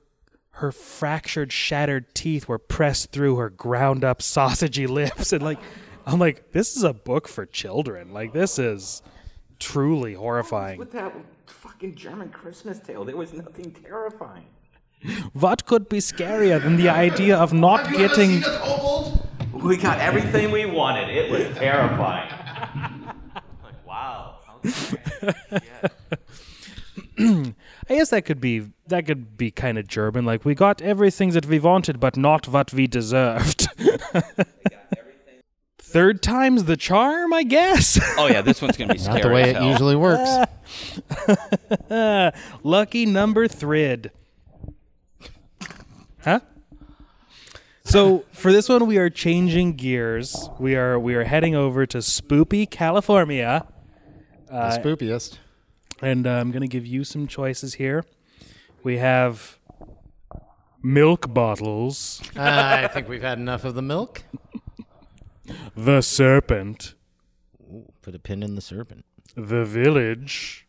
her fractured shattered teeth were pressed through her ground up sausagey lips. And like i'm like this is a book for children. Like this is truly horrifying. With that fucking German Christmas tale, there was nothing terrifying. What could be scarier than the idea of not getting We got everything we wanted. It was terrifying. like, wow. I guess that could be that could be kind of German. Like we got everything that we wanted, but not what we deserved. Third time's the charm, I guess. Oh, yeah, this one's going to be scary. Not the way as it hell. usually works. Lucky number thrid. Huh? So for this one, we are changing gears. We are we are heading over to Spoopy, California, the spoopiest. and uh, I'm going to give you some choices here. We have milk bottles, Uh, I think we've had enough of the milk. the serpent, Put a pin in the serpent. the village,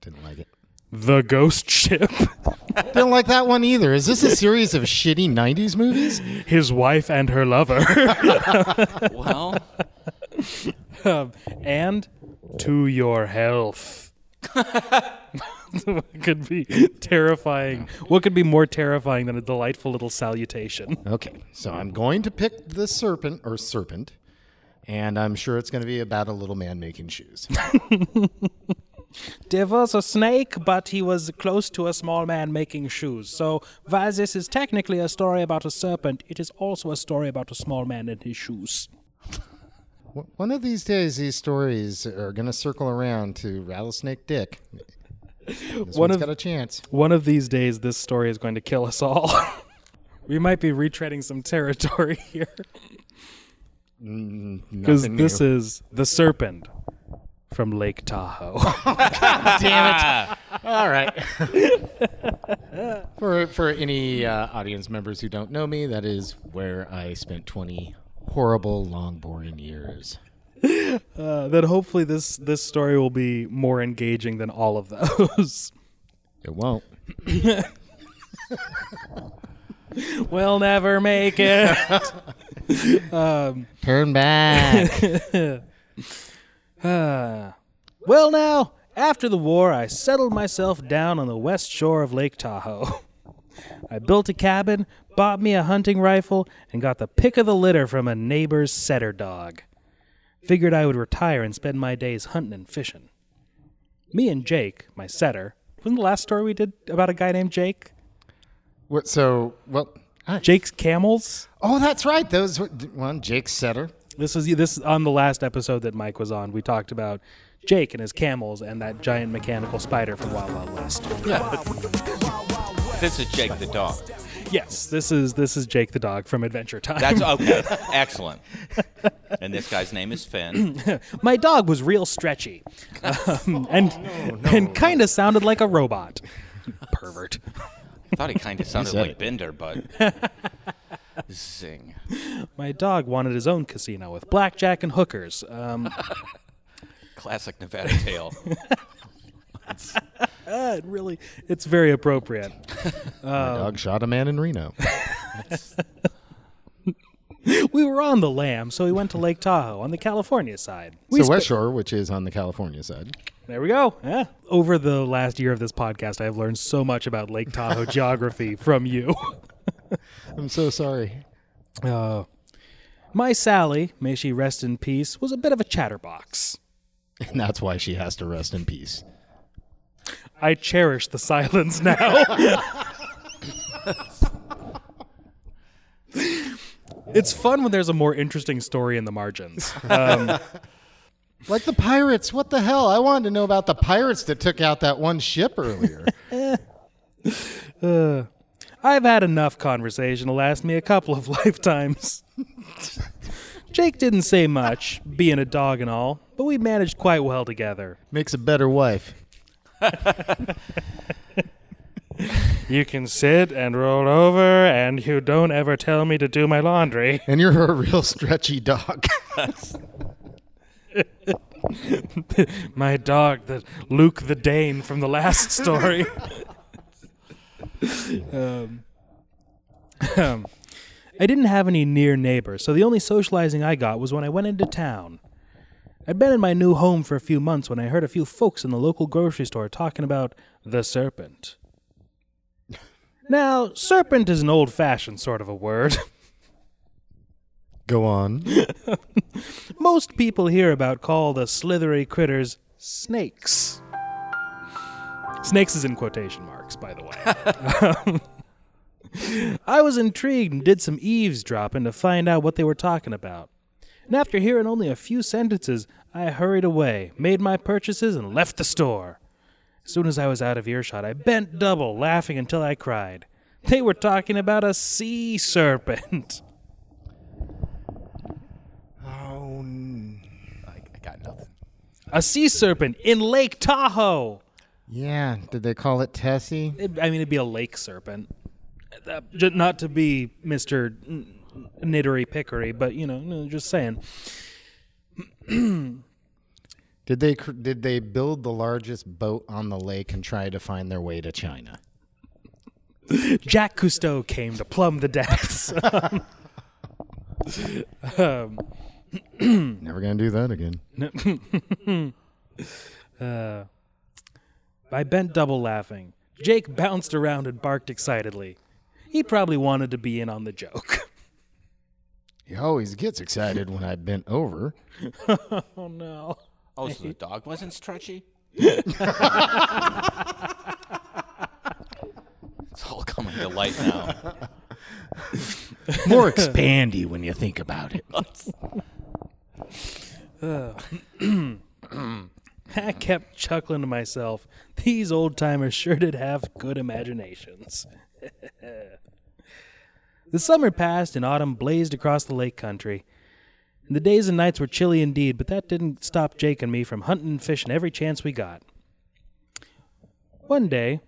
Didn't like it. The ghost ship, Didn't like that one either. Is this a series of shitty 90s movies? his wife and her lover, Well, um, and to your health. what could be terrifying? What could be more terrifying than a delightful little salutation? Okay, so I'm going to pick the serpent or serpent, and I'm sure it's going to be about a little man making shoes. There was a snake, but he was close to a small man making shoes. So, while this is technically a story about a serpent, it is also a story about a small man and his shoes. One of these days, these stories are going to circle around to Rattlesnake Dick. This One of- got a chance. One of these days, this story is going to kill us all. we might be retreading some territory here. Mm, because Nothing this is The Serpent from Lake Tahoe. Damn it! All right. for for any uh, audience members who don't know me, that is where I spent 20 horrible, long, boring years. uh, then hopefully this, this story will be more engaging than all of those. It won't. we'll never make it. Turn back. Ah. well, now, after the war, I settled myself down on the west shore of Lake Tahoe. I built a cabin, bought me a hunting rifle, and got the pick of the litter from a neighbor's setter dog. Figured I would retire and spend my days hunting and fishing. Me and Jake, my setter, wasn't the last story we did about a guy named Jake? What? So, well, I- Jake's camels. oh, that's right. Those were- one Jake's Setter. This is this is on the last episode that Mike was on. We talked about Jake and his camels and that giant mechanical spider from Wild Wild West. This is Jake the dog. Yes, this is this is Jake the dog from Adventure Time. That's okay. Excellent. And this guy's name is Finn. My dog was real stretchy, um, and and kind of sounded like a robot. Pervert. I thought he kind of sounded like it. Bender, but zing. My dog wanted his own casino with blackjack and hookers. Um, Classic Nevada tale. uh, it really, it's very appropriate. My dog shot a man in Reno. We were on the Lamb, so we went to Lake Tahoe on the California side. We so spe- West Shore, which is on the California side. There we go. Yeah. Over the last year of this podcast, I have learned so much about Lake Tahoe geography from you. I'm so sorry. Uh, my Sally, may she rest in peace, was a bit of a chatterbox. And that's why she has to rest in peace. I cherish the silence now. it's fun when there's a more interesting story in the margins. Um, Like the pirates. What the hell? I wanted to know about the pirates that took out that one ship earlier. I've had enough conversation to last me a couple of lifetimes. Jake didn't say much, being a dog and all, but we managed quite well together. Makes a better wife. You can sit and roll over, and you don't ever tell me to do my laundry. And you're a real stretchy dog. my dog, the Luke the Dane from the last story. um, um, I didn't have any near neighbors, so the only socializing I got was when I went into town. I'd been in my new home for a few months when I heard a few folks in the local grocery store talking about the serpent. Now, serpent is an old fashioned sort of a word. Go on. Most people hear about call the slithery critters snakes. Snakes is in quotation marks, by the way. Um, I was intrigued and did some eavesdropping to find out what they were talking about. And after hearing only a few sentences, I hurried away, made my purchases, and left the store. As soon as I was out of earshot, I bent double, laughing until I cried. They were talking about a sea serpent. Oh, I, I got nothing. A sea serpent in Lake Tahoe. Yeah. Did they call it Tessie? It, I mean, it'd be a lake serpent. Uh, not to be Mister Nittery Pickery, but you know, just saying. Did they did they build the largest boat on the lake and try to find their way to China? Jacques Cousteau came to plumb the depths. um, Never gonna do that again. uh, I bent double laughing. Jake bounced around and barked excitedly. He probably wanted to be in on the joke. He always gets excited when I bent over. oh no. Oh, so the dog wasn't stretchy? it's all coming to light now. More expandy when you think about it. I kept chuckling to myself. These old timers sure did have good imaginations. the summer passed and autumn blazed across the lake country. And the days and nights were chilly indeed, but that didn't stop Jake and me from hunting and fishing every chance we got. One day,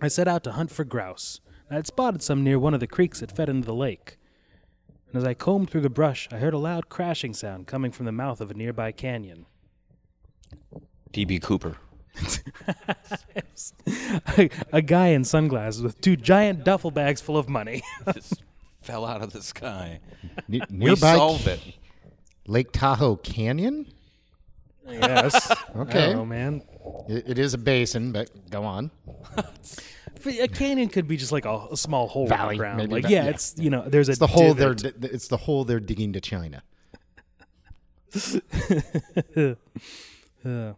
I set out to hunt for grouse. I had spotted some near one of the creeks that fed into the lake. And as I combed through the brush, I heard a loud crashing sound coming from the mouth of a nearby canyon. DB Cooper. a, a guy in sunglasses with two giant duffel bags full of money. Just fell out of the sky. Ne- We nearby solved it. Lake Tahoe Canyon. yes. Okay. Oh man. It, it is a basin, but go on. A canyon could be just like a, a small hole in Valley, the ground. maybe like va- yeah, yeah. it's you know there's a It's the hole they're it's the hole they're digging to China.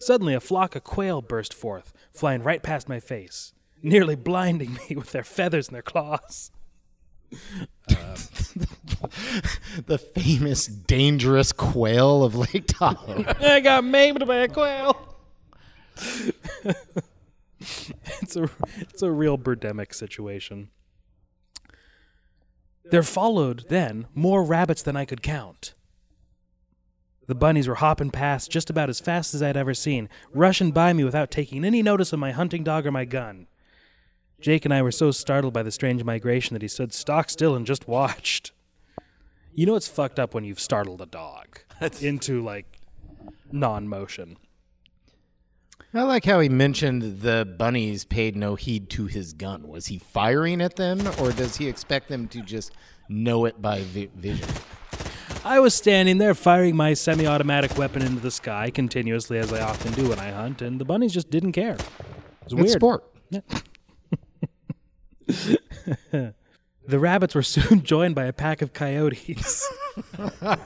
Suddenly, a flock of quail burst forth, flying right past my face, nearly blinding me with their feathers and their claws. The famous dangerous quail of Lake Tahoe. I got maimed by a quail. it's a it's a real birdemic situation. There followed then more rabbits than I could count. The bunnies were hopping past just about as fast as I'd ever seen, rushing by me without taking any notice of my hunting dog or my gun. Jake and I were so startled by the strange migration that he stood stock still and just watched. You know it's fucked up when you've startled a dog into like non-motion. I like how he mentioned the bunnies paid no heed to his gun. Was he firing at them, or does he expect them to just know it by vi- vision? I was standing there firing my semi automatic weapon into the sky continuously as I often do when I hunt, and the bunnies just didn't care. It was It's weird. sport. The rabbits were soon joined by a pack of coyotes. Um,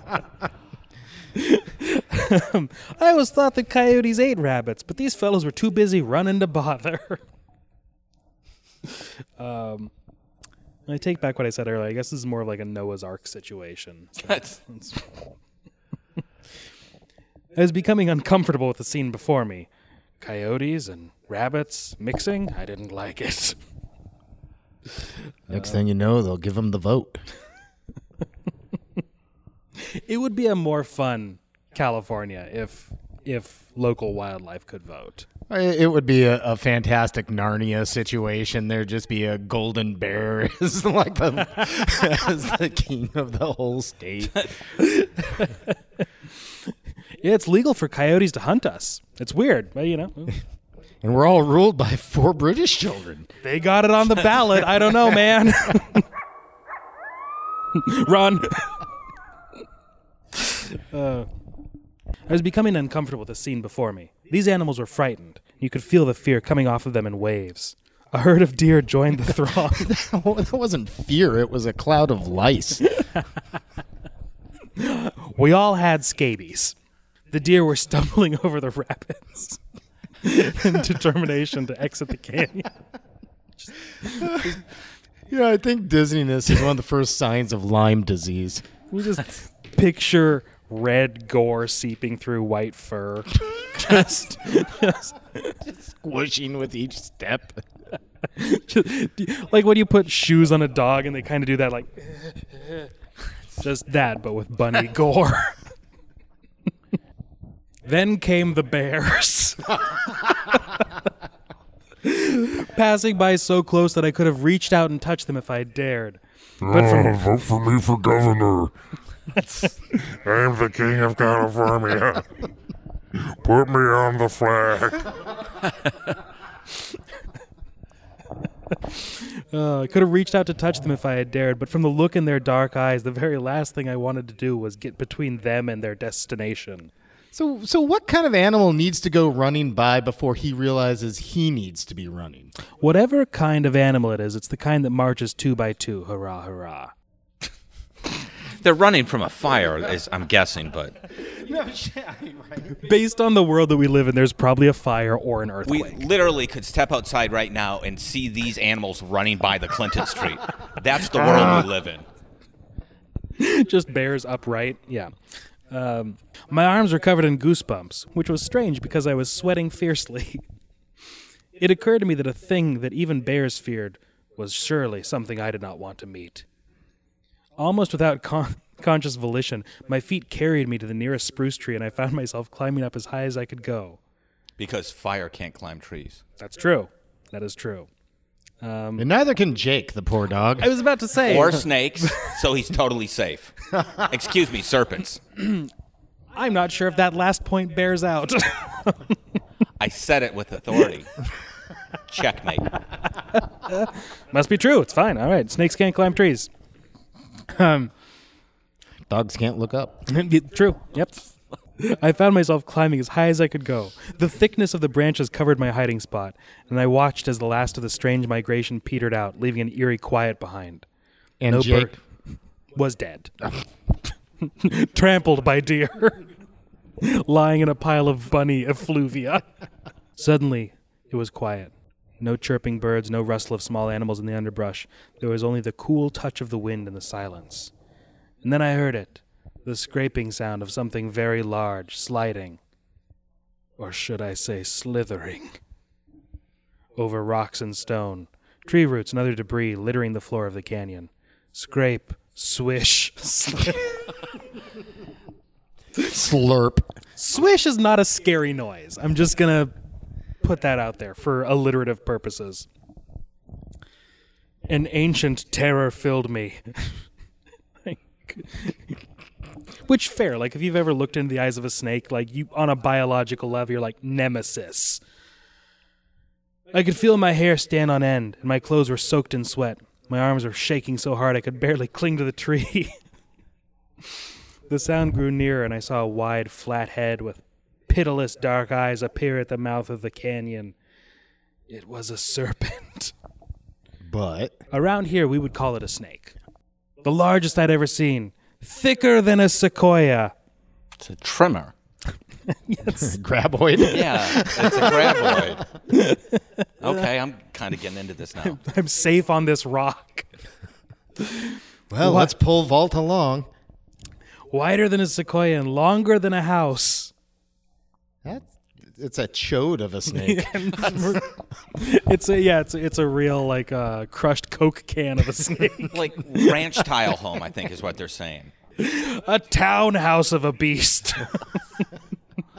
I always thought that coyotes ate rabbits, but these fellows were too busy running to bother. um, I take back what I said earlier. I guess this is more of like a Noah's Ark situation. So That's I was becoming uncomfortable with the scene before me. Coyotes and rabbits mixing? I didn't like it. Next thing you know, they'll give him the vote. It would be a more fun California if if local wildlife could vote. It would be a, a fantastic Narnia situation. There'd just be a golden bear as like the as the king of the whole state. Yeah, it's legal for coyotes to hunt us. It's weird, but you know, And we're all ruled by four British children. they got it on the ballot. I don't know, man. Run. Uh, I was becoming uncomfortable with the scene before me. These animals were frightened. You could feel the fear coming off of them in waves. A herd of deer joined the throng. that wasn't fear, it was a cloud of lice. We all had scabies. The deer were stumbling over the rapids in determination to exit the canyon. Yeah, I think dizziness is one of the first signs of Lyme disease. We just picture red gore seeping through white fur. Just, just, Squishing with each step. just like when you put shoes on a dog and they kind of do that, like just that, but with bunny gore. then came the bears. Passing by so close that I could have reached out and touched them if I dared. But from Oh, vote for me for governor. I'm the king of California. Put me on the flag. Uh, I could have reached out to touch them if I had dared, but from the look in their dark eyes, the very last thing I wanted to do was get between them and their destination. So, so what kind of animal needs to go running by before he realizes he needs to be running? Whatever kind of animal it is, it's the kind that marches two by two. Hurrah, hurrah. They're running from a fire, is, I'm guessing, but Based on the world that we live in, there's probably a fire or an earthquake. we earthquake. literally could step outside right now and see these animals running by the Clinton Street. That's the world we live in. Just bears upright. Yeah. Um, my arms were covered in goosebumps, which was strange because I was sweating fiercely. It occurred to me that a thing that even bears feared was surely something I did not want to meet. Almost without con- conscious volition, my feet carried me to the nearest spruce tree, and I found myself climbing up as high as I could go. Because fire can't climb trees. That's true. That is true. Um, and neither can Jake, the poor dog. I was about to say. Or snakes, so he's totally safe. Excuse me, serpents. I'm not sure if that last point bears out. I said it with authority. Checkmate. Must be true. It's fine. All right. Snakes can't climb trees. Um, Dogs can't look up. true. Yep. I found myself climbing as high as I could go. The thickness of the branches covered my hiding spot, and I watched as the last of the strange migration petered out, leaving an eerie quiet behind. And No Jake, bird- was dead, trampled by deer, lying in a pile of bunny effluvia. Suddenly, it was quiet. No chirping birds, no rustle of small animals in the underbrush. There was only the cool touch of the wind in the silence. And then I heard it the scraping sound of something very large sliding, or should I say slithering, over rocks and stone, tree roots and other debris littering the floor of the canyon. Scrape, swish, slip. Slurp. Swish is not a scary noise. I'm just gonna put that out there for alliterative purposes. An ancient terror filled me. Which fair, like if you've ever looked into the eyes of a snake, like you on a biological level, you're like nemesis. I could feel my hair stand on end, and my clothes were soaked in sweat. My arms were shaking so hard I could barely cling to the tree. the sound grew nearer, and I saw a wide, flat head with pitiless dark eyes appear at the mouth of the canyon. It was a serpent. But Around here, we would call it a snake. The largest I'd ever seen, thicker than a sequoia. It's a trimmer. graboid. Yeah, it's a graboid. okay, I'm kind of getting into this now. I'm safe on this rock. Well, What? let's pull Vault along. Wider than a sequoia and longer than a house. That's it's a chode of a snake. It's a yeah, it's a, it's a real like uh, crushed Coke can of a snake. Like ranch tile home, I think is what they're saying. a townhouse of a beast.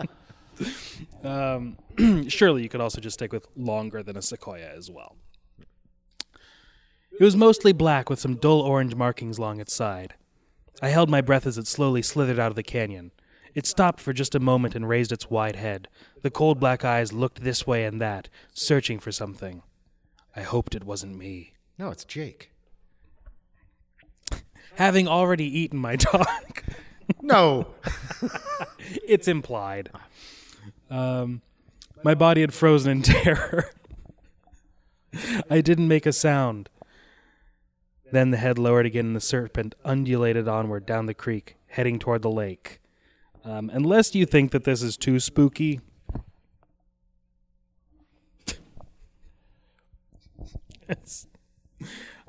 um, surely you could also just stick with longer than a sequoia as well. It was mostly black with some dull orange markings along its side. I held my breath as it slowly slithered out of the canyon. It stopped for just a moment and raised its wide head. The cold black eyes looked this way and that, searching for something. I hoped it wasn't me. no, it's Jake. Having already eaten my dog, No. it's implied. Um, my body had frozen in terror. I didn't make a sound. Then the head lowered again, and the serpent undulated onward down the creek, heading toward the lake. Um, unless you think that this is too spooky. It's-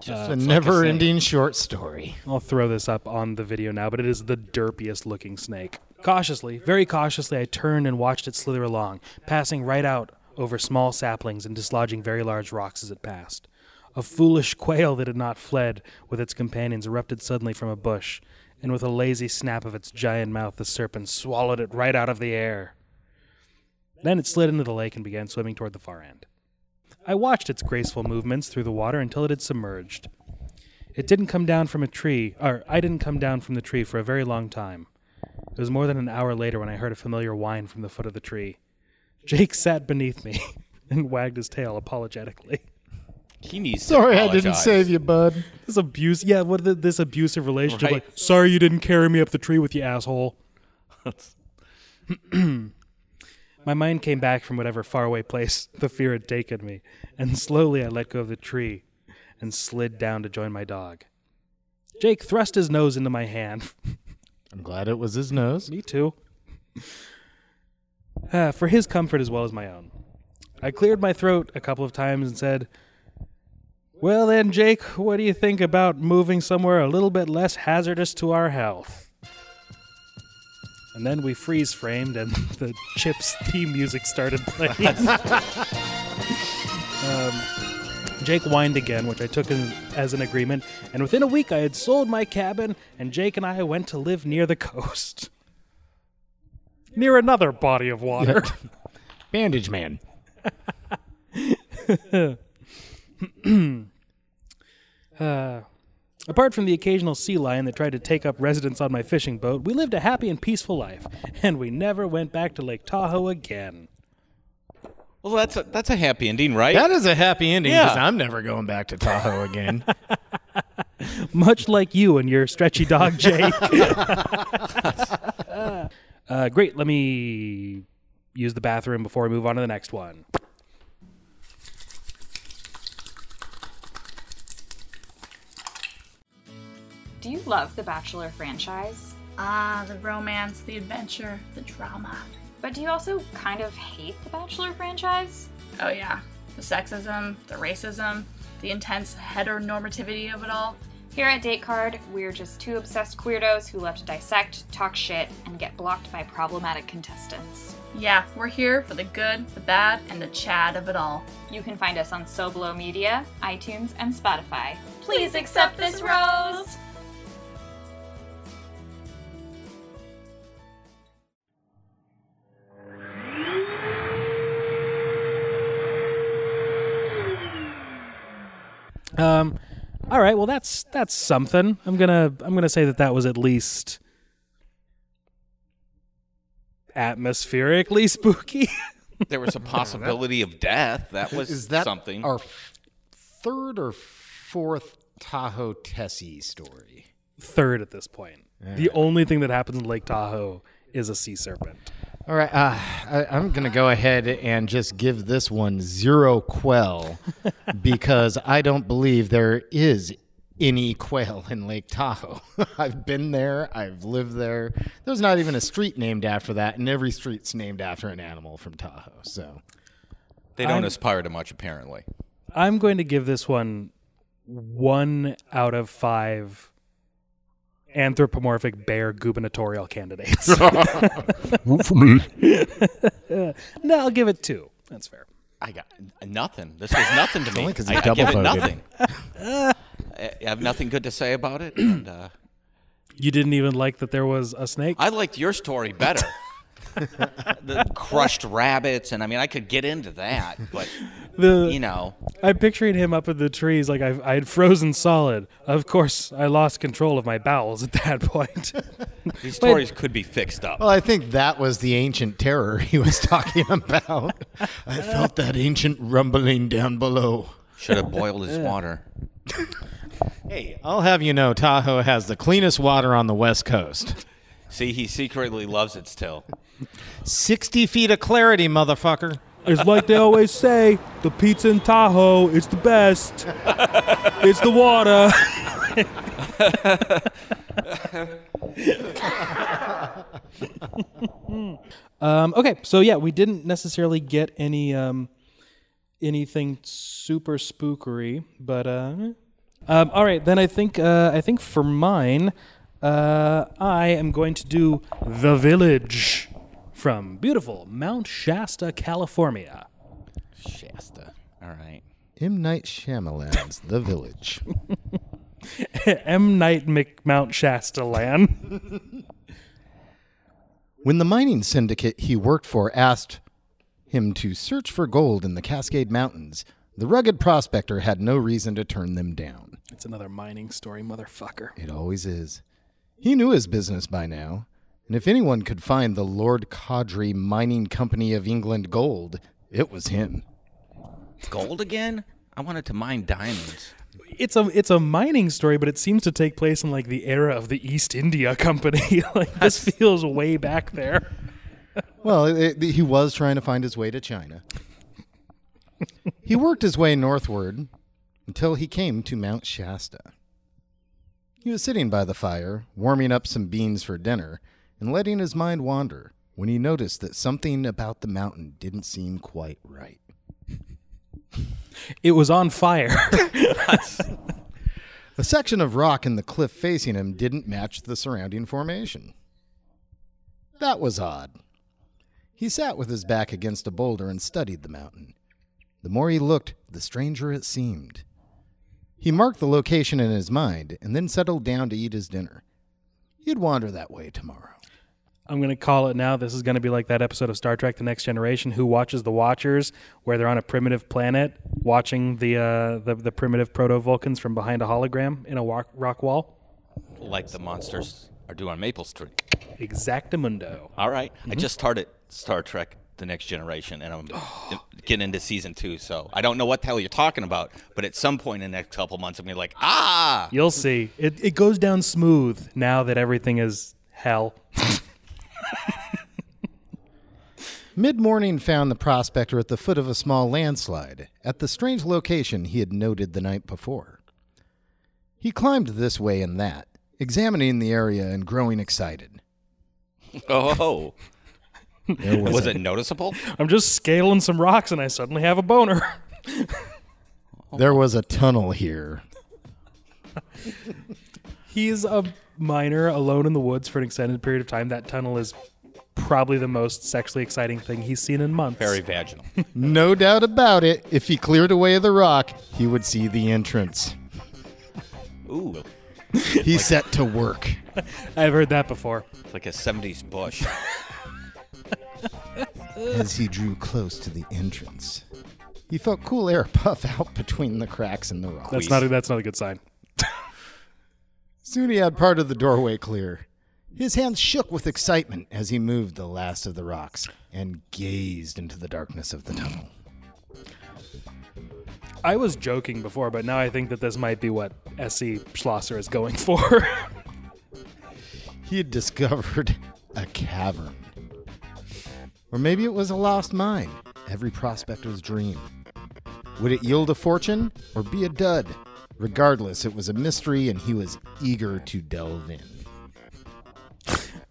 Just a never-ending short story. I'll throw this up on the video now, but it is the derpiest looking snake. Cautiously, very cautiously, I turned and watched it slither along, passing right out over small saplings and dislodging very large rocks as it passed. A foolish quail that had not fled with its companions erupted suddenly from a bush, and with a lazy snap of its giant mouth, the serpent swallowed it right out of the air. Then it slid into the lake and began swimming toward the far end. I watched its graceful movements through the water until it had submerged. It didn't come down from a tree, or I didn't come down from the tree for a very long time. It was more than an hour later when I heard a familiar whine from the foot of the tree. Jake sat beneath me and wagged his tail apologetically. He needs to Sorry, I didn't save you, bud. This abuse, yeah, what the, this abusive relationship? Right. Like, sorry you didn't carry me up the tree with you, asshole. My mind came back from whatever faraway place the fear had taken me, and slowly I let go of the tree and slid down to join my dog. Jake thrust his nose into my hand. I'm glad it was his nose. Me too. Uh, for his comfort as well as my own. I cleared my throat a couple of times and said, Well then, Jake, what do you think about moving somewhere a little bit less hazardous to our health? And then we freeze framed and the Chips theme music started playing. um, Jake whined again, which I took as, as an agreement, and within a week I had sold my cabin, and Jake and I went to live near the coast. Near another body of water. Bandage man. Uh, apart from the occasional sea lion that tried to take up residence on my fishing boat, we lived a happy and peaceful life, and we never went back to Lake Tahoe again. Well, that's a, that's a happy ending, right? That is a happy ending Yeah. because I'm never going back to Tahoe again. Much like you and your stretchy dog, Jake. uh, great. Let me use the bathroom before we move on to the next one. Do you love the Bachelor franchise? Ah, the romance, the adventure, the drama. But do you also kind of hate the Bachelor franchise? Oh, yeah. The sexism, the racism, the intense heteronormativity of it all. Here at Date Card, we're just two obsessed queerdos who love to dissect, talk shit, and get blocked by problematic contestants. Yeah, we're here for the good, the bad, and the Chad of it all. You can find us on Soblo Media, iTunes, and Spotify. Please accept this rose! Um, all right. Well, that's that's something. I'm gonna I'm gonna say that that was at least atmospherically spooky. There was a possibility of death. That was Is that something. our f- third or fourth Tahoe Tessie story? Third at this point. The only thing that happens in Lake Tahoe is a sea serpent. All right, uh, I, I'm going to go ahead and just give this one zero quell because I don't believe there is any quail in Lake Tahoe. I've been there, I've lived there. There's not even a street named after that, and every street's named after an animal from Tahoe. So they don't I'm- aspire to much, apparently. I'm going to give this one one out of five anthropomorphic bear gubernatorial candidates. Not for me. no, I'll give it two. That's fair. I got nothing. This was nothing to me. only 'cause I, you I give it double nothing. I I have nothing good to say about it. And uh, You didn't even like that there was a snake? I liked your story better. the crushed rabbits, and I mean, I could get into that, but The- you know, I'm picturing him up in the trees like I, I had frozen solid. Of course, I lost control of my bowels at that point. these stories could be fixed up. Well, I think that was the ancient terror he was talking about. I felt that ancient rumbling down below. Should have boiled his water. Hey, I'll have you know, Tahoe has the cleanest water on the West Coast. See, he secretly loves it still. 60 feet of clarity, motherfucker. it's like they always say the pizza in Tahoe is the best. it's the water. um, okay, so yeah, we didn't necessarily get any um, anything super spookery, but uh, um, all right. Then I think uh, I think for mine, uh, I am going to do the village from beautiful Mount Shasta, California. Shasta. All right. M. Night Shyamalan's The Village. M Night McMount Shasta land. When the mining syndicate he worked for asked him to search for gold in the Cascade Mountains, the rugged prospector had no reason to turn them down. it's another mining story, motherfucker. It always is. He knew his business by now, and if anyone could find the Lord Cadre Mining Company of England gold, it was him. Gold again? I wanted to mine diamonds. It's a it's a mining story, but it seems to take place in like the era of the East India Company. like this feels way back there. Well, it, it- he was trying to find his way to China. he worked his way northward until he came to Mount Shasta. He was sitting by the fire, warming up some beans for dinner, and letting his mind wander when he noticed that something about the mountain didn't seem quite right. It was on fire. A section of rock in the cliff facing him didn't match the surrounding formation. That was odd. He sat with his back against a boulder and studied the mountain. The more he looked, the stranger it seemed. He marked the location in his mind and then settled down to eat his dinner. He'd wander that way tomorrow. I'm going to call it now. This is going to be like that episode of Star Trek: The Next Generation, Who Watches the Watchers, where they're on a primitive planet watching the uh, the, the primitive proto Vulcans from behind a hologram in a rock, rock wall. Like the monsters are doing on Maple Street. Exactamundo. All right. I just started Star Trek The Next Generation, and I'm getting into season two, so I don't know what the hell you're talking about, but at some point in the next couple months, I'm going to be like, ah! You'll see. It it goes down smooth now that everything is hell. Mid morning found the prospector at the foot of a small landslide, at the strange location he had noted the night before. He climbed this way and that, examining the area and growing excited. Oh, There was, was a, it noticeable? I'm just scaling some rocks and I suddenly have a boner. there was a tunnel here. He's a miner alone in the woods for an extended period of time. That tunnel is probably the most sexually exciting thing he's seen in months. Very vaginal. No doubt about it. If he cleared away the rock, he would see the entrance. Ooh, He set to work. I've heard that before. it's like a '70s bush. As he drew close to the entrance, he felt cool air puff out between the cracks in the rock. That's not a, that's not a good sign. Soon he had part of the doorway clear. His hands shook with excitement as he moved the last of the rocks and gazed into the darkness of the tunnel. I was joking before, but now I think that this might be what S.E. Schlosser is going for. He had discovered a cavern. Or maybe it was a lost mine, every prospector's dream. Would it yield a fortune or be a dud? Regardless, it was a mystery and he was eager to delve in.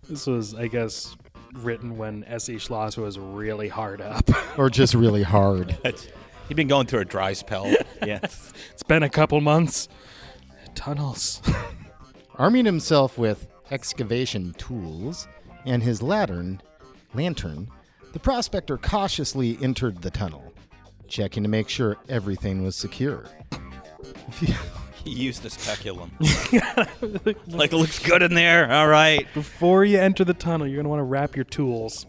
this was, I guess, written when S.E. Schlosser was really hard up. Or just really hard. He'd been going through a dry spell. Yeah. it's been a couple months. Tunnels. Arming himself with excavation tools and his lantern, lantern, the prospector cautiously entered the tunnel, checking to make sure everything was secure. If he- He used the speculum. like, it looks good in there. All right. Before you enter the tunnel, you're going to want to wrap your tools.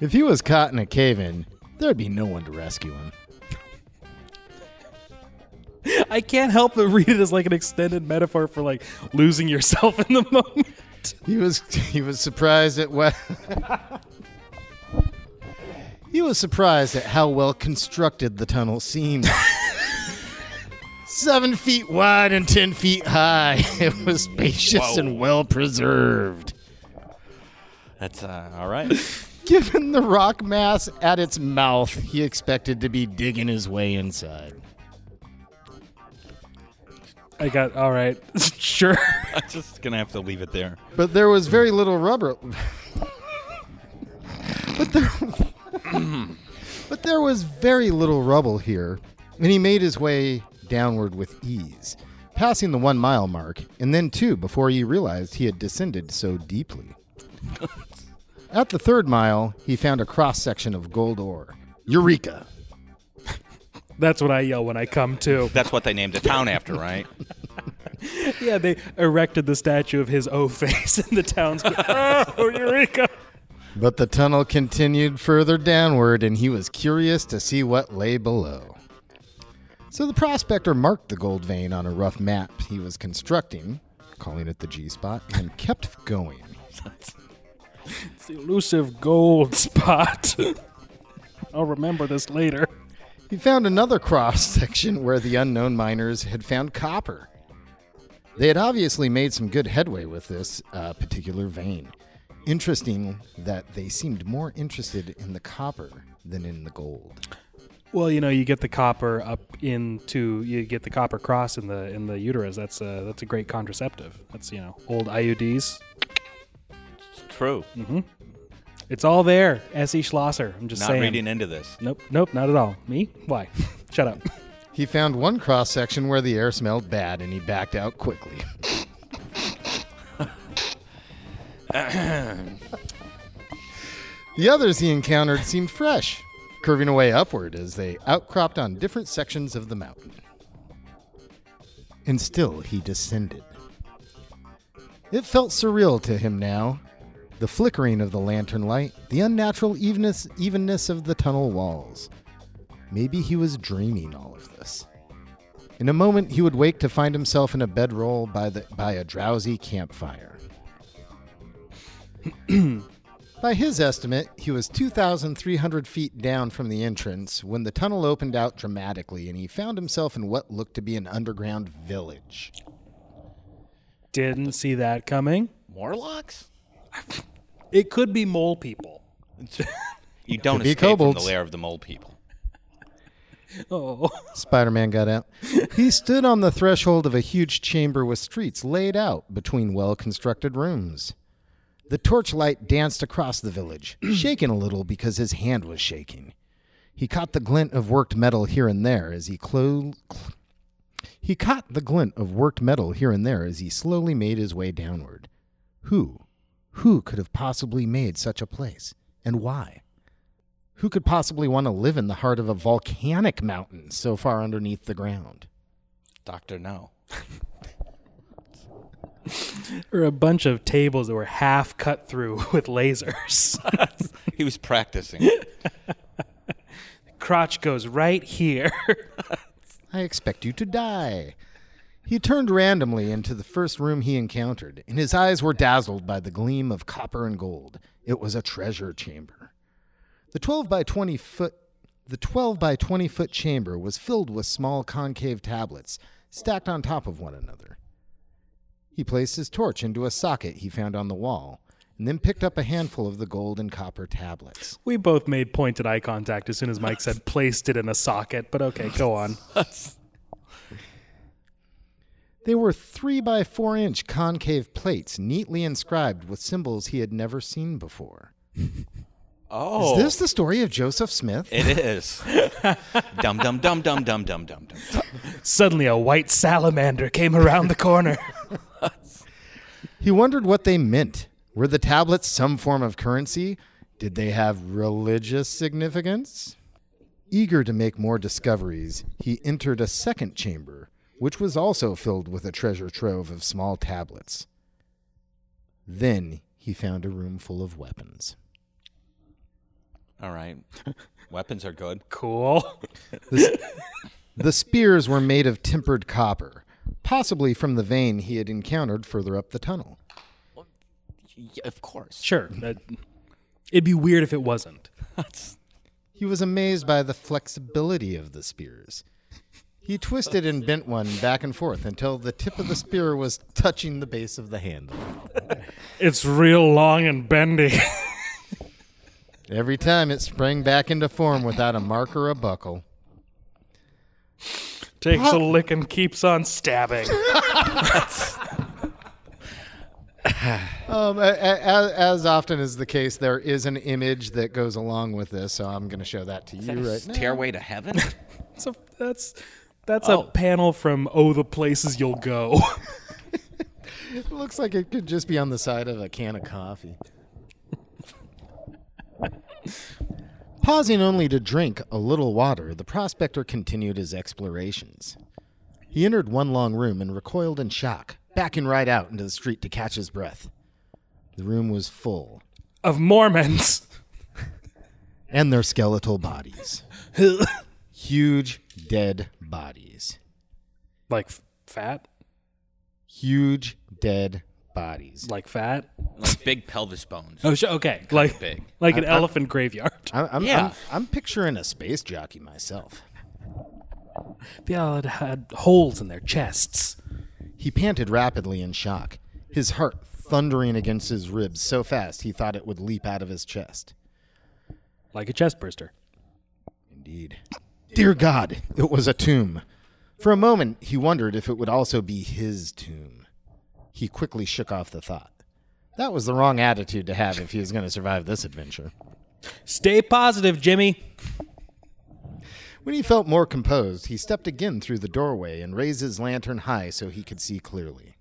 If he was caught in a cave in, there'd be no one to rescue him. I can't help but read it as like an extended metaphor for like losing yourself in the moment. He was he was surprised at what He was surprised at how well constructed the tunnel seemed. Seven feet wide and ten feet high. It was spacious Whoa. and well preserved. That's uh, all right. Given the rock mass at its mouth, he expected to be digging his way inside. I got all right. sure. I'm just gonna have to leave it there. But there was very little rubber. but there, but there was very little rubble here, and he made his way downward with ease, passing the one mile mark, and then two before he realized he had descended so deeply. At the third mile, he found a cross section of gold ore. Eureka! That's what I yell when I come to. That's what they named the town after, right? Yeah, they erected the statue of his O face in the town's. oh, Eureka! But the tunnel continued further downward, and he was curious to see what lay below. So the prospector marked the gold vein on a rough map he was constructing, calling it the G spot, and kept going. It's the elusive gold spot. I'll remember this later. He found another cross section where the unknown miners had found copper. They had obviously made some good headway with this uh, particular vein. Interesting that they seemed more interested in the copper than in the gold. Well, you know, you get the copper up into you get the copper cross in the in the uterus. That's a that's a great contraceptive. That's you know old IUDs. True. Mm-hmm. It's all there. S. E. Schlosser. I'm just Not saying. reading into this. Nope, nope, not at all. Me? Why? Shut up. He found one cross section where the air smelled bad and he backed out quickly. the others he encountered seemed fresh, curving away upward as they outcropped on different sections of the mountain. And still he descended. It felt surreal to him now. The flickering of the lantern light, the unnatural evenness, evenness of the tunnel walls. Maybe he was dreaming all of this. In a moment, he would wake to find himself in a bedroll by, the, by a drowsy campfire. by his estimate, he was 2,300 feet down from the entrance when the tunnel opened out dramatically and he found himself in what looked to be an underground village. Didn't see that coming. Morlocks? It could be mole people. You don't Could be escape from the lair of the mole people. Oh. Spider Man got out. He stood on the threshold of a huge chamber with streets laid out between well constructed rooms. The torchlight danced across the village, shaking a little because his hand was shaking. He caught the glint of worked metal here and there as he clo- cl- he caught the glint of worked metal here and there as he slowly made his way downward. Who, who could have possibly made such a place, and why? Who could possibly want to live in the heart of a volcanic mountain so far underneath the ground? Doctor No. Or a bunch of tables that were half cut through with lasers. He was practicing. The crotch goes right here. I expect you to die. He turned randomly into the first room he encountered, and his eyes were dazzled by the gleam of copper and gold. It was a treasure chamber. The 12 by 20 foot the 12 by 20 foot chamber was filled with small concave tablets stacked on top of one another. He placed his torch into a socket he found on the wall, and then picked up a handful of the gold and copper tablets. we both made pointed eye contact as soon as Mike said placed it in a socket, but okay, go on. They were three by four inch concave plates neatly inscribed with symbols he had never seen before. Oh. Is this the story of Joseph Smith? It is. dum dum dum dum dum dum dum dum. Suddenly a white salamander came around the corner. He wondered what they meant. Were the tablets some form of currency? Did they have religious significance? Eager to make more discoveries, he entered a second chamber, which was also filled with a treasure trove of small tablets. Then he found a room full of weapons. All right. Weapons are good. Cool. The, the spears were made of tempered copper, possibly from the vein he had encountered further up the tunnel. Yeah, of course. Sure. that- it'd be weird if it wasn't. He was amazed by the flexibility of the spears. He twisted and bent one back and forth until the tip of the spear was touching the base of the handle. It's real long and bendy. Every time it sprang back into form without a mark or a buckle. Takes a lick and keeps on stabbing. Um, a- a- as, as often is the case, there is an image that goes along with this, so I'm going to show that to you right now. Stairway to Heaven? So that's that's Oh. a panel from Oh the Places You'll Go. It looks like it could just be on the side of a can of coffee. Pausing only to drink a little water, the prospector continued his explorations. He entered one long room and recoiled in shock, backing right out into the street to catch his breath. The room was full, of Mormons. and their skeletal bodies. Huge dead bodies. like f- fat? Huge dead bodies. Like fat? like big pelvis bones. Oh, sh- okay. Like big. like an I- I- elephant graveyard. I- I'm, Yeah. I'm, I'm picturing a space jockey myself. They all had, had holes in their chests. He panted rapidly in shock, his heart thundering against his ribs so fast he thought it would leap out of his chest. Like a chest burster. Indeed. Dear God, it was a tomb. For a moment, he wondered if it would also be his tomb. He quickly shook off the thought. That was the wrong attitude to have if he was going to survive this adventure. Stay positive, Jimmy. When he felt more composed, he stepped again through the doorway and raised his lantern high so he could see clearly.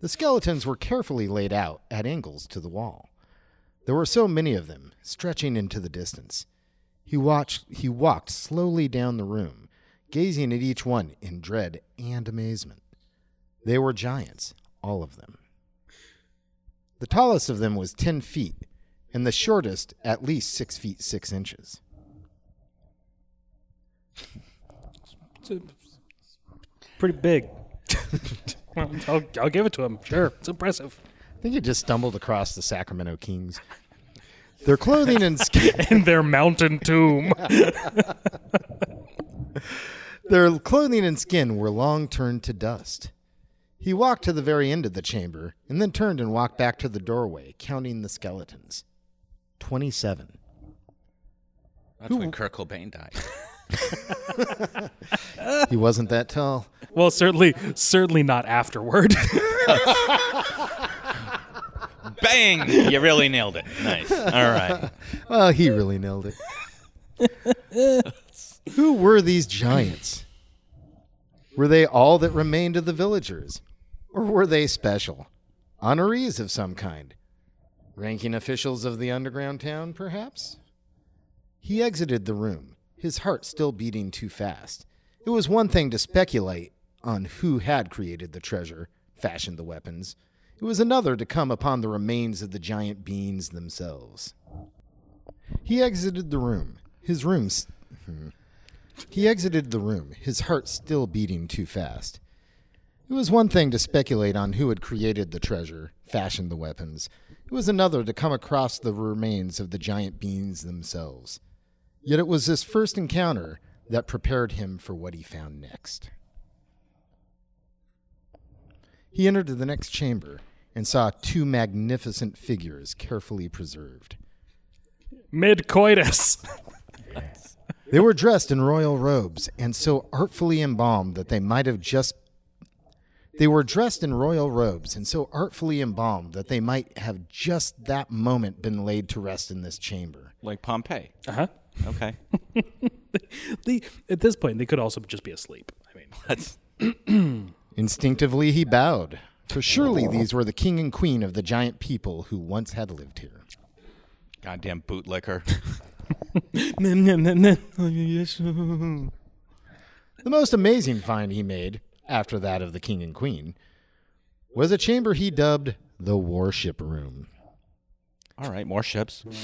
The skeletons were carefully laid out at angles to the wall. There were so many of them, stretching into the distance. He watched he walked slowly down the room, gazing at each one in dread and amazement. They were giants, all of them. The tallest of them was ten feet, and the shortest at least six feet six inches. Pretty big. Well, I'll, I'll give it to him. Sure. It's impressive. I think he just stumbled across the Sacramento Kings. Their clothing and skin, In their mountain tomb. their clothing and skin were long turned to dust. He walked to the very end of the chamber and then turned and walked back to the doorway, counting the skeletons. Twenty-seven. That's when Kurt Cobain died. he wasn't that tall. Well, certainly, certainly not afterward. Bang! You really nailed it. Nice. All right. Well, he really nailed it. Who were these giants? Were they all that remained of the villagers? Or were they special? Honorees of some kind? Ranking officials of the underground town, perhaps? He exited the room, his heart still beating too fast. It was one thing to speculate on who had created the treasure, fashioned the weapons. It was another to come upon the remains of the giant beings themselves. He exited the room, his room. s- hmm. He exited the room, his heart still beating too fast. It was one thing to speculate on who had created the treasure, fashioned the weapons. It was another to come across the remains of the giant beings themselves. Yet it was this first encounter that prepared him for what he found next. He entered the next chamber and saw two magnificent figures carefully preserved. Mid coitus. They were dressed in royal robes and so artfully embalmed that they might have just they were dressed in royal robes and so artfully embalmed that they might have just that moment been laid to rest in this chamber. Like Pompeii. Uh huh. Okay. The, at this point, they could also just be asleep. I mean, That's Instinctively he bowed, for surely these were the king and queen of the giant people who once had lived here. goddamn bootlicker. The most amazing find he made, after that of the king and queen, was a chamber he dubbed the warship room. All right, more ships.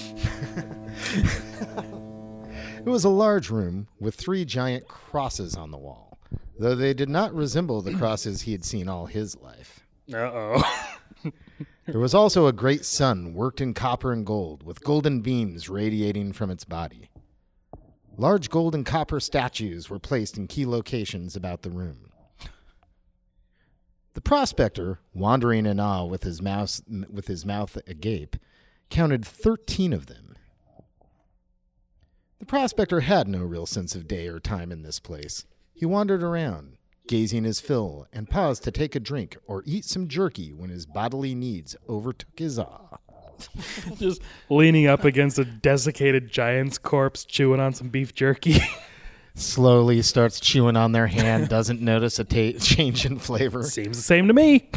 It was a large room with three giant crosses on the wall, though they did not resemble the crosses he had seen all his life. uh oh. There was also a great sun worked in copper and gold, with golden beams radiating from its body. Large gold and copper statues were placed in key locations about the room. The prospector, wandering in awe with his mouth, with his mouth agape, counted 13 of them. The prospector had no real sense of day or time in this place. He wandered around, gazing his fill, and paused to take a drink or eat some jerky when his bodily needs overtook his awe. just leaning up against a desiccated giant's corpse, chewing on some beef jerky. Slowly starts chewing on their hand, doesn't notice a ta- change in flavor. Seems the same to me.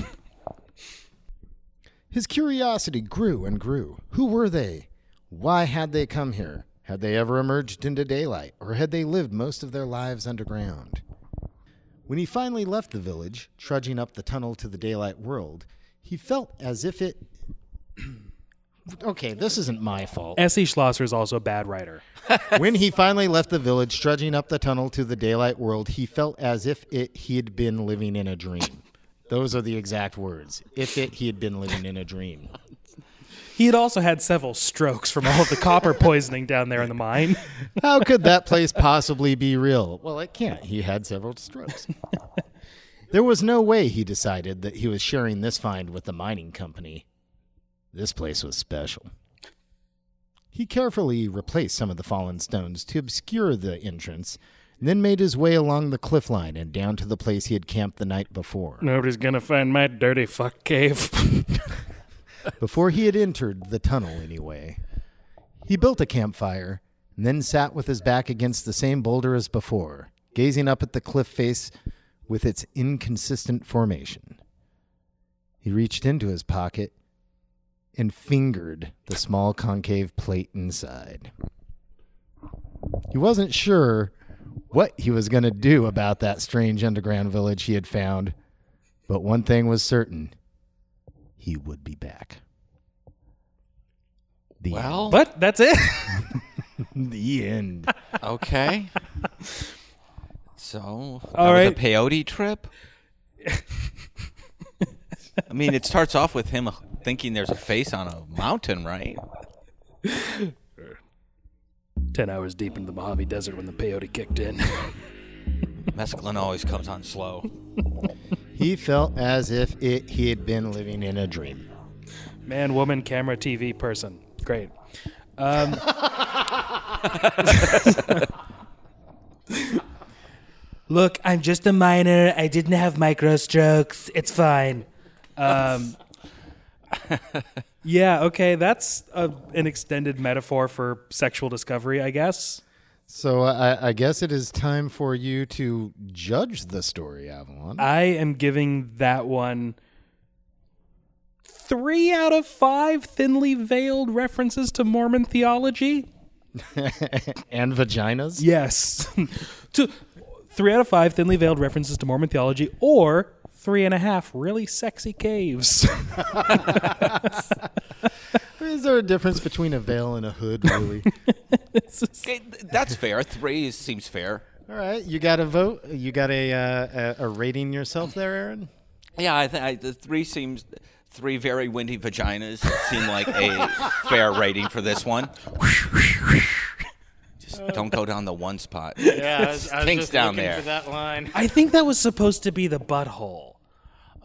His curiosity grew and grew. Who were they? Why had they come here? Had they ever emerged into daylight, or had they lived most of their lives underground? When he finally left the village, trudging up the tunnel to the daylight world, he felt as if it. Okay, this isn't my fault. S.E. Schlosser is also a bad writer. when he finally left the village, trudging up the tunnel to the daylight world, he felt as if it he had been living in a dream. Those are the exact words. If it he had been living in a dream. He had also had several strokes from all of the copper poisoning down there in the mine. How could that place possibly be real? Well, it can't. He had several strokes. there was no way, he decided, that he was sharing this find with the mining company. This place was special. He carefully replaced some of the fallen stones to obscure the entrance, and then made his way along the cliff line and down to the place he had camped the night before. Nobody's gonna find my dirty fuck cave. Before he had entered the tunnel, anyway. He built a campfire and then sat with his back against the same boulder as before, gazing up at the cliff face with its inconsistent formation. He reached into his pocket and fingered the small concave plate inside. He wasn't sure what he was going to do about that strange underground village he had found, but one thing was certain he would be back. The Well, What? That's it? end. the end. okay. So, that All was a peyote trip. I mean, it starts off with him thinking there's a face on a mountain, right? Ten hours deep into the Mojave Desert when the peyote kicked in. Mescaline always comes on slow. He felt as if it he had been living in a dream. Man, woman, camera, TV, person. Great. Um, Look, I'm just a miner. I didn't have micro strokes. It's fine. Um, yeah, okay, that's a, an extended metaphor for sexual discovery, I guess. So I, I guess it is time for you to judge the story, Avalon. I am giving that one three out of five thinly veiled references to Mormon theology. and vaginas? Yes. to, three out of five thinly veiled references to Mormon theology, or three and a half really sexy caves. Is there a difference between a veil and a hood, really? Okay, th- that's fair. Three is- seems fair. All right, you got a vote. You got a uh, a, a rating yourself there, Aaron. Yeah, I think the three seems three very windy vaginas seem like a fair rating for this one. Just don't go down the one spot. Stinks down there. that line. I think that was supposed to be the butthole.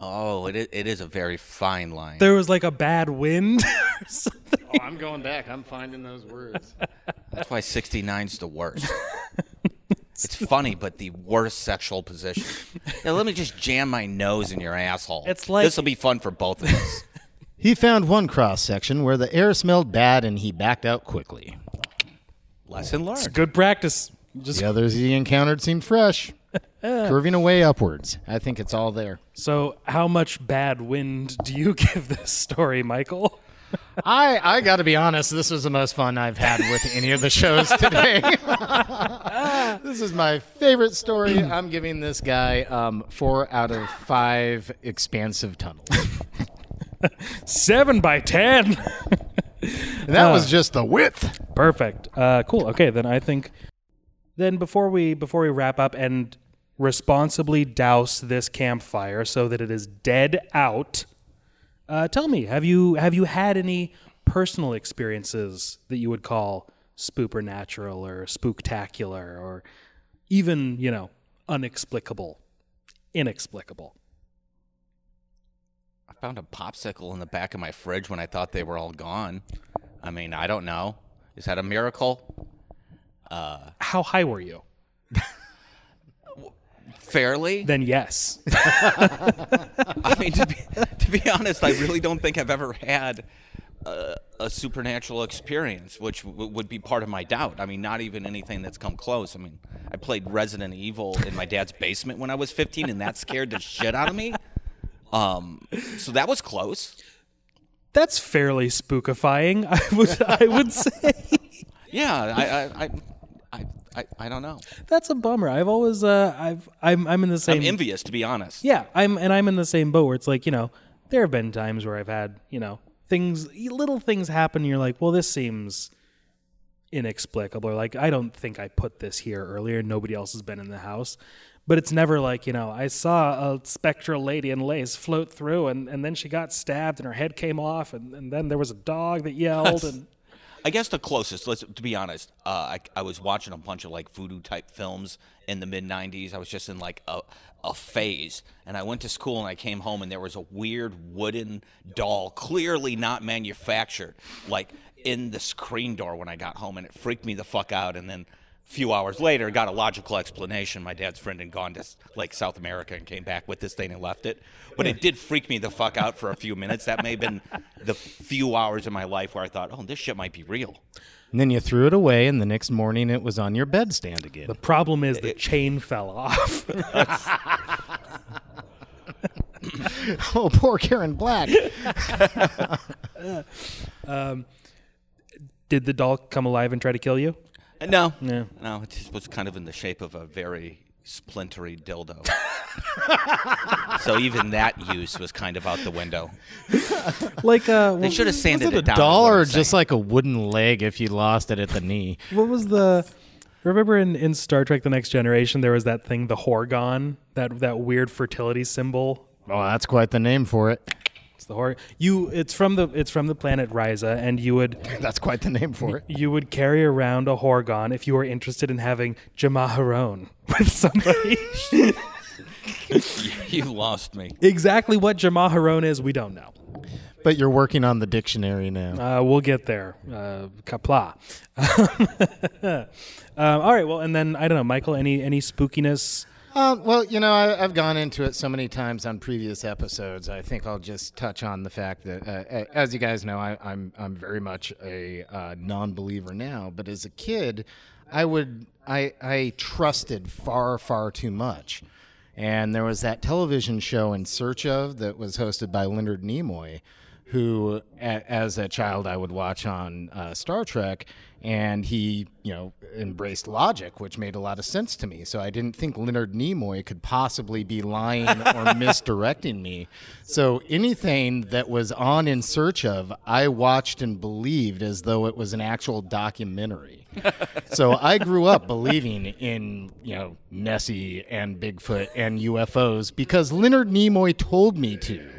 Oh, it is, it is a very fine line. There was like a bad wind. or something. Oh, I'm going back. I'm finding those words. That's why 69's the worst. it's funny, but the worst sexual position. Yeah, let me just jam my nose in your asshole. It's like- this will be fun for both of us. He found one cross section where the air smelled bad, and he backed out quickly. Lesson learned. It's learned. good practice. Just The others he encountered seemed fresh, curving away upwards. I think it's all there. so, how much bad wind do you give this story, Michael? I I got to be honest. This was the most fun I've had with any of the shows today. this is my favorite story. I'm giving this guy um, four out of five expansive tunnels, Seven by ten. and that was just the width. Perfect. Uh, cool. Okay, then I think then before we before we wrap up and responsibly douse this campfire so that it is dead out, uh, tell me have you have you had any personal experiences that you would call supernatural or spooktacular or even you know unexplicable, inexplicable? I found a popsicle in the back of my fridge when I thought they were all gone. I mean, I don't know. Is that a miracle? How high were you? Fairly. Then yes. I mean, to be, to be honest, I really don't think I've ever had a, a supernatural experience, which w- would be part of my doubt. I mean, not even anything that's come close. I mean, I played Resident Evil in my dad's basement when I was 15, and that scared the shit out of me. Um, so that was close. That's fairly spookifying. I would I would say. Yeah, I, I, I, I, I, I don't know. That's a bummer. I've always uh I've I'm I'm in the same I'm envious, to be honest. Yeah, I'm and I'm in the same boat where it's like, you know, there have been times where I've had, you know, things little things happen and you're like, well, this seems inexplicable or like I don't think I put this here earlier. Nobody else has been in the house. But it's never like, you know, I saw a spectral lady in lace float through and, and then she got stabbed and her head came off and, and then there was a dog that yelled and I guess the closest, let's to be honest, uh, I, I was watching a bunch of like voodoo type films in the mid '90s. I was just in like a a phase, and I went to school and I came home and there was a weird wooden doll, clearly not manufactured, like in the screen door when I got home, and it freaked me the fuck out. And then few hours later, got a logical explanation. My dad's friend had gone to like South America and came back with this thing and left it, but it did freak me the fuck out for a few minutes. That may have been the few hours in my life where I thought, oh, this shit might be real. And then you threw it away, and the next morning it was on your bedstand again. the problem is the chain fell off. oh, poor Karen Black. Um, did the doll come alive and try to kill you? No, No. no, it just was kind of in the shape of a very splintery dildo. so even that use was kind of out the window. Like uh They should have Was sanded it a it down. is doll or just like a wooden leg if you lost it at the knee? What was the? Remember in, in Star Trek: The Next Generation, there was that thing, the Horga'hn, that that weird fertility symbol. Oh, that's quite the name for it. It's the Hor. You, it's from the it's from the planet Risa, and you would That's quite the name for it. you would carry around a Horga'hn if you were interested in having Jamaharon with somebody. you lost me. exactly what Jamaharon is, we don't know. But you're working on the dictionary now. Uh, we'll get there. Uh, kapla. um, all right. Well, and then I don't know, Michael. Any any spookiness Um, well, you know, I, I've gone into it so many times on previous episodes. I think I'll just touch on the fact that, uh, as you guys know, I, I'm I'm very much a uh, non-believer now. But as a kid, I would I I trusted far far too much. And there was that television show In Search of that was hosted by Leonard Nimoy, who, a, as a child, I would watch on uh, Star Trek, and he, you know, embraced logic, which made a lot of sense to me. So I didn't think Leonard Nimoy could possibly be lying or misdirecting me. So anything that was on In Search of, I watched and believed as though it was an actual documentary. so I grew up believing in, you know, Nessie and Bigfoot and UFOs because Leonard Nimoy told me to.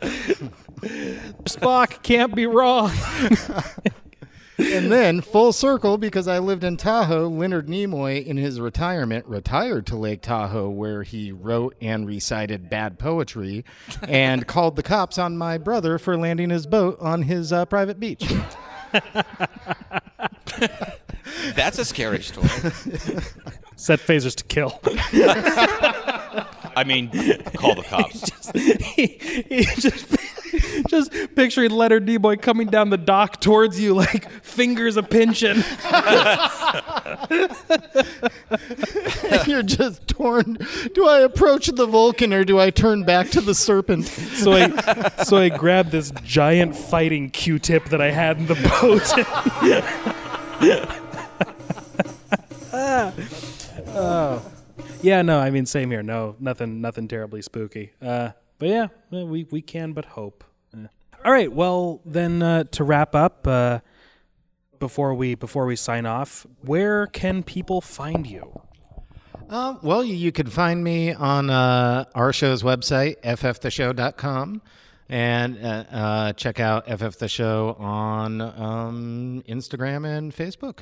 Spock can't be wrong. And then full circle because I lived in Tahoe. Leonard Nimoy, in his retirement, retired to Lake Tahoe, where he wrote and recited bad poetry, and called the cops on my brother for landing his boat on his uh, private beach. That's a scary story. Set phasers to kill. I mean, call the cops. he, he just just picturing Leonard Nimoy coming down the dock towards you, like fingers a pinching. You're just torn. Do I approach the Vulcan or do I turn back to the serpent? So I so I grabbed this giant fighting Q-tip that I had in the boat. oh. Yeah, no, I mean same here. No, nothing nothing terribly spooky. Uh, but yeah, we we can but hope. All right, well then uh, to wrap up uh, before we before we sign off, where can people find you? Uh, well, you, you can find me on uh, our show's website, fftheshow.com, and uh, uh, check out FF the Show on um, Instagram and Facebook.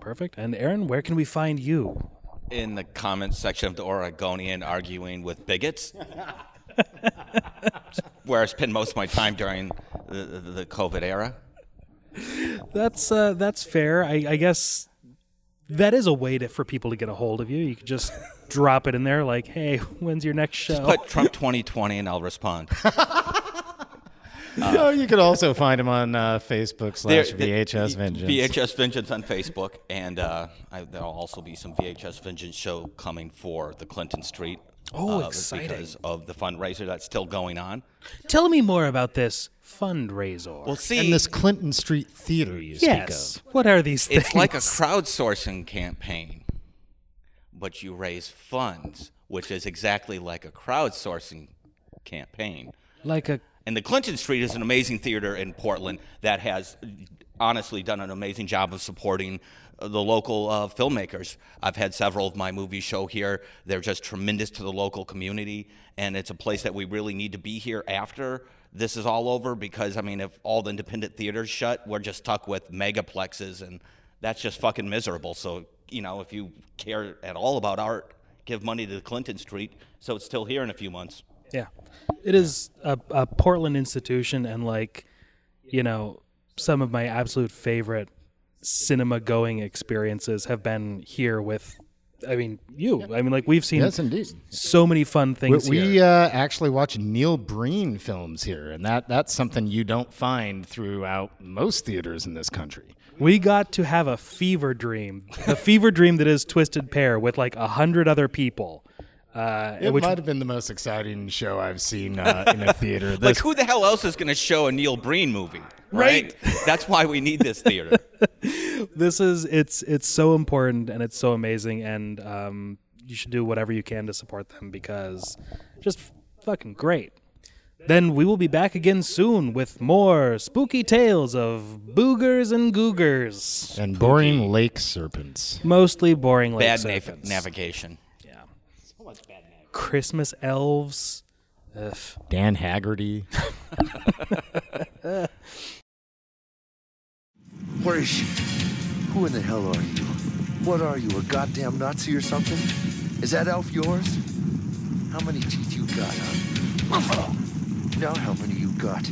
Perfect. And Aaron, where can we find you? In the comments section of the Oregonian arguing with bigots. Where I spend most of my time during the, the, the COVID era. That's uh, that's fair. I, I guess that is a way to, for people to get a hold of you. You could just drop it in there, like, "Hey, when's your next show?" Just put Trump 2020 and I'll respond. oh, you could also find him on uh, Facebook slash VHS Vengeance. VHS Vengeance on Facebook, and uh, I, there'll also be some VHS Vengeance show coming for the Clinton Street. Oh, uh, exciting. Because of the fundraiser that's still going on. Tell me more about this fundraiser. Well, see, and this Clinton Street Theater you yes. speak of. What are these things? it's like a crowdsourcing campaign, but you raise funds, which is exactly like a crowdsourcing campaign. like a And the Clinton Street is an amazing theater in Portland that has honestly done an amazing job of supporting the local uh, filmmakers. I've had several of my movies show here. They're just tremendous to the local community, and it's a place that we really need to be here after this is all over because, I mean, if all the independent theaters shut, we're just stuck with megaplexes, and that's just fucking miserable. So, you know, if you care at all about art, give money to the Clinton Street so it's still here in a few months. Yeah. It is a, a Portland institution, and like, you know, some of my absolute favorite cinema going experiences have been here with, I mean, you. I mean, like, we've seen Yes, indeed. so many fun things we here. uh, actually watch Neil Breen films here, and that, that's something you don't find throughout most theaters in this country. We got to have a fever dream, a fever dream that is Twisted Pair with like a hundred other people. Uh, It which might have been the most exciting show I've seen uh, in a theater. Like, who the hell else is going to show a Neil Breen movie? Right. That's why we need this theater. this is it's it's so important and it's so amazing and um, you should do whatever you can to support them because just fucking great. Then we will be back again soon with more spooky tales of boogers and googers. and boring lake serpents. Mostly boring lake serpents. Bad nav- navigation. Christmas elves. Ugh. Dan Haggerty. Where is she? Who in the hell are you? What are you, a goddamn Nazi or something? Is that elf yours? How many teeth you got, huh? Now how many you got?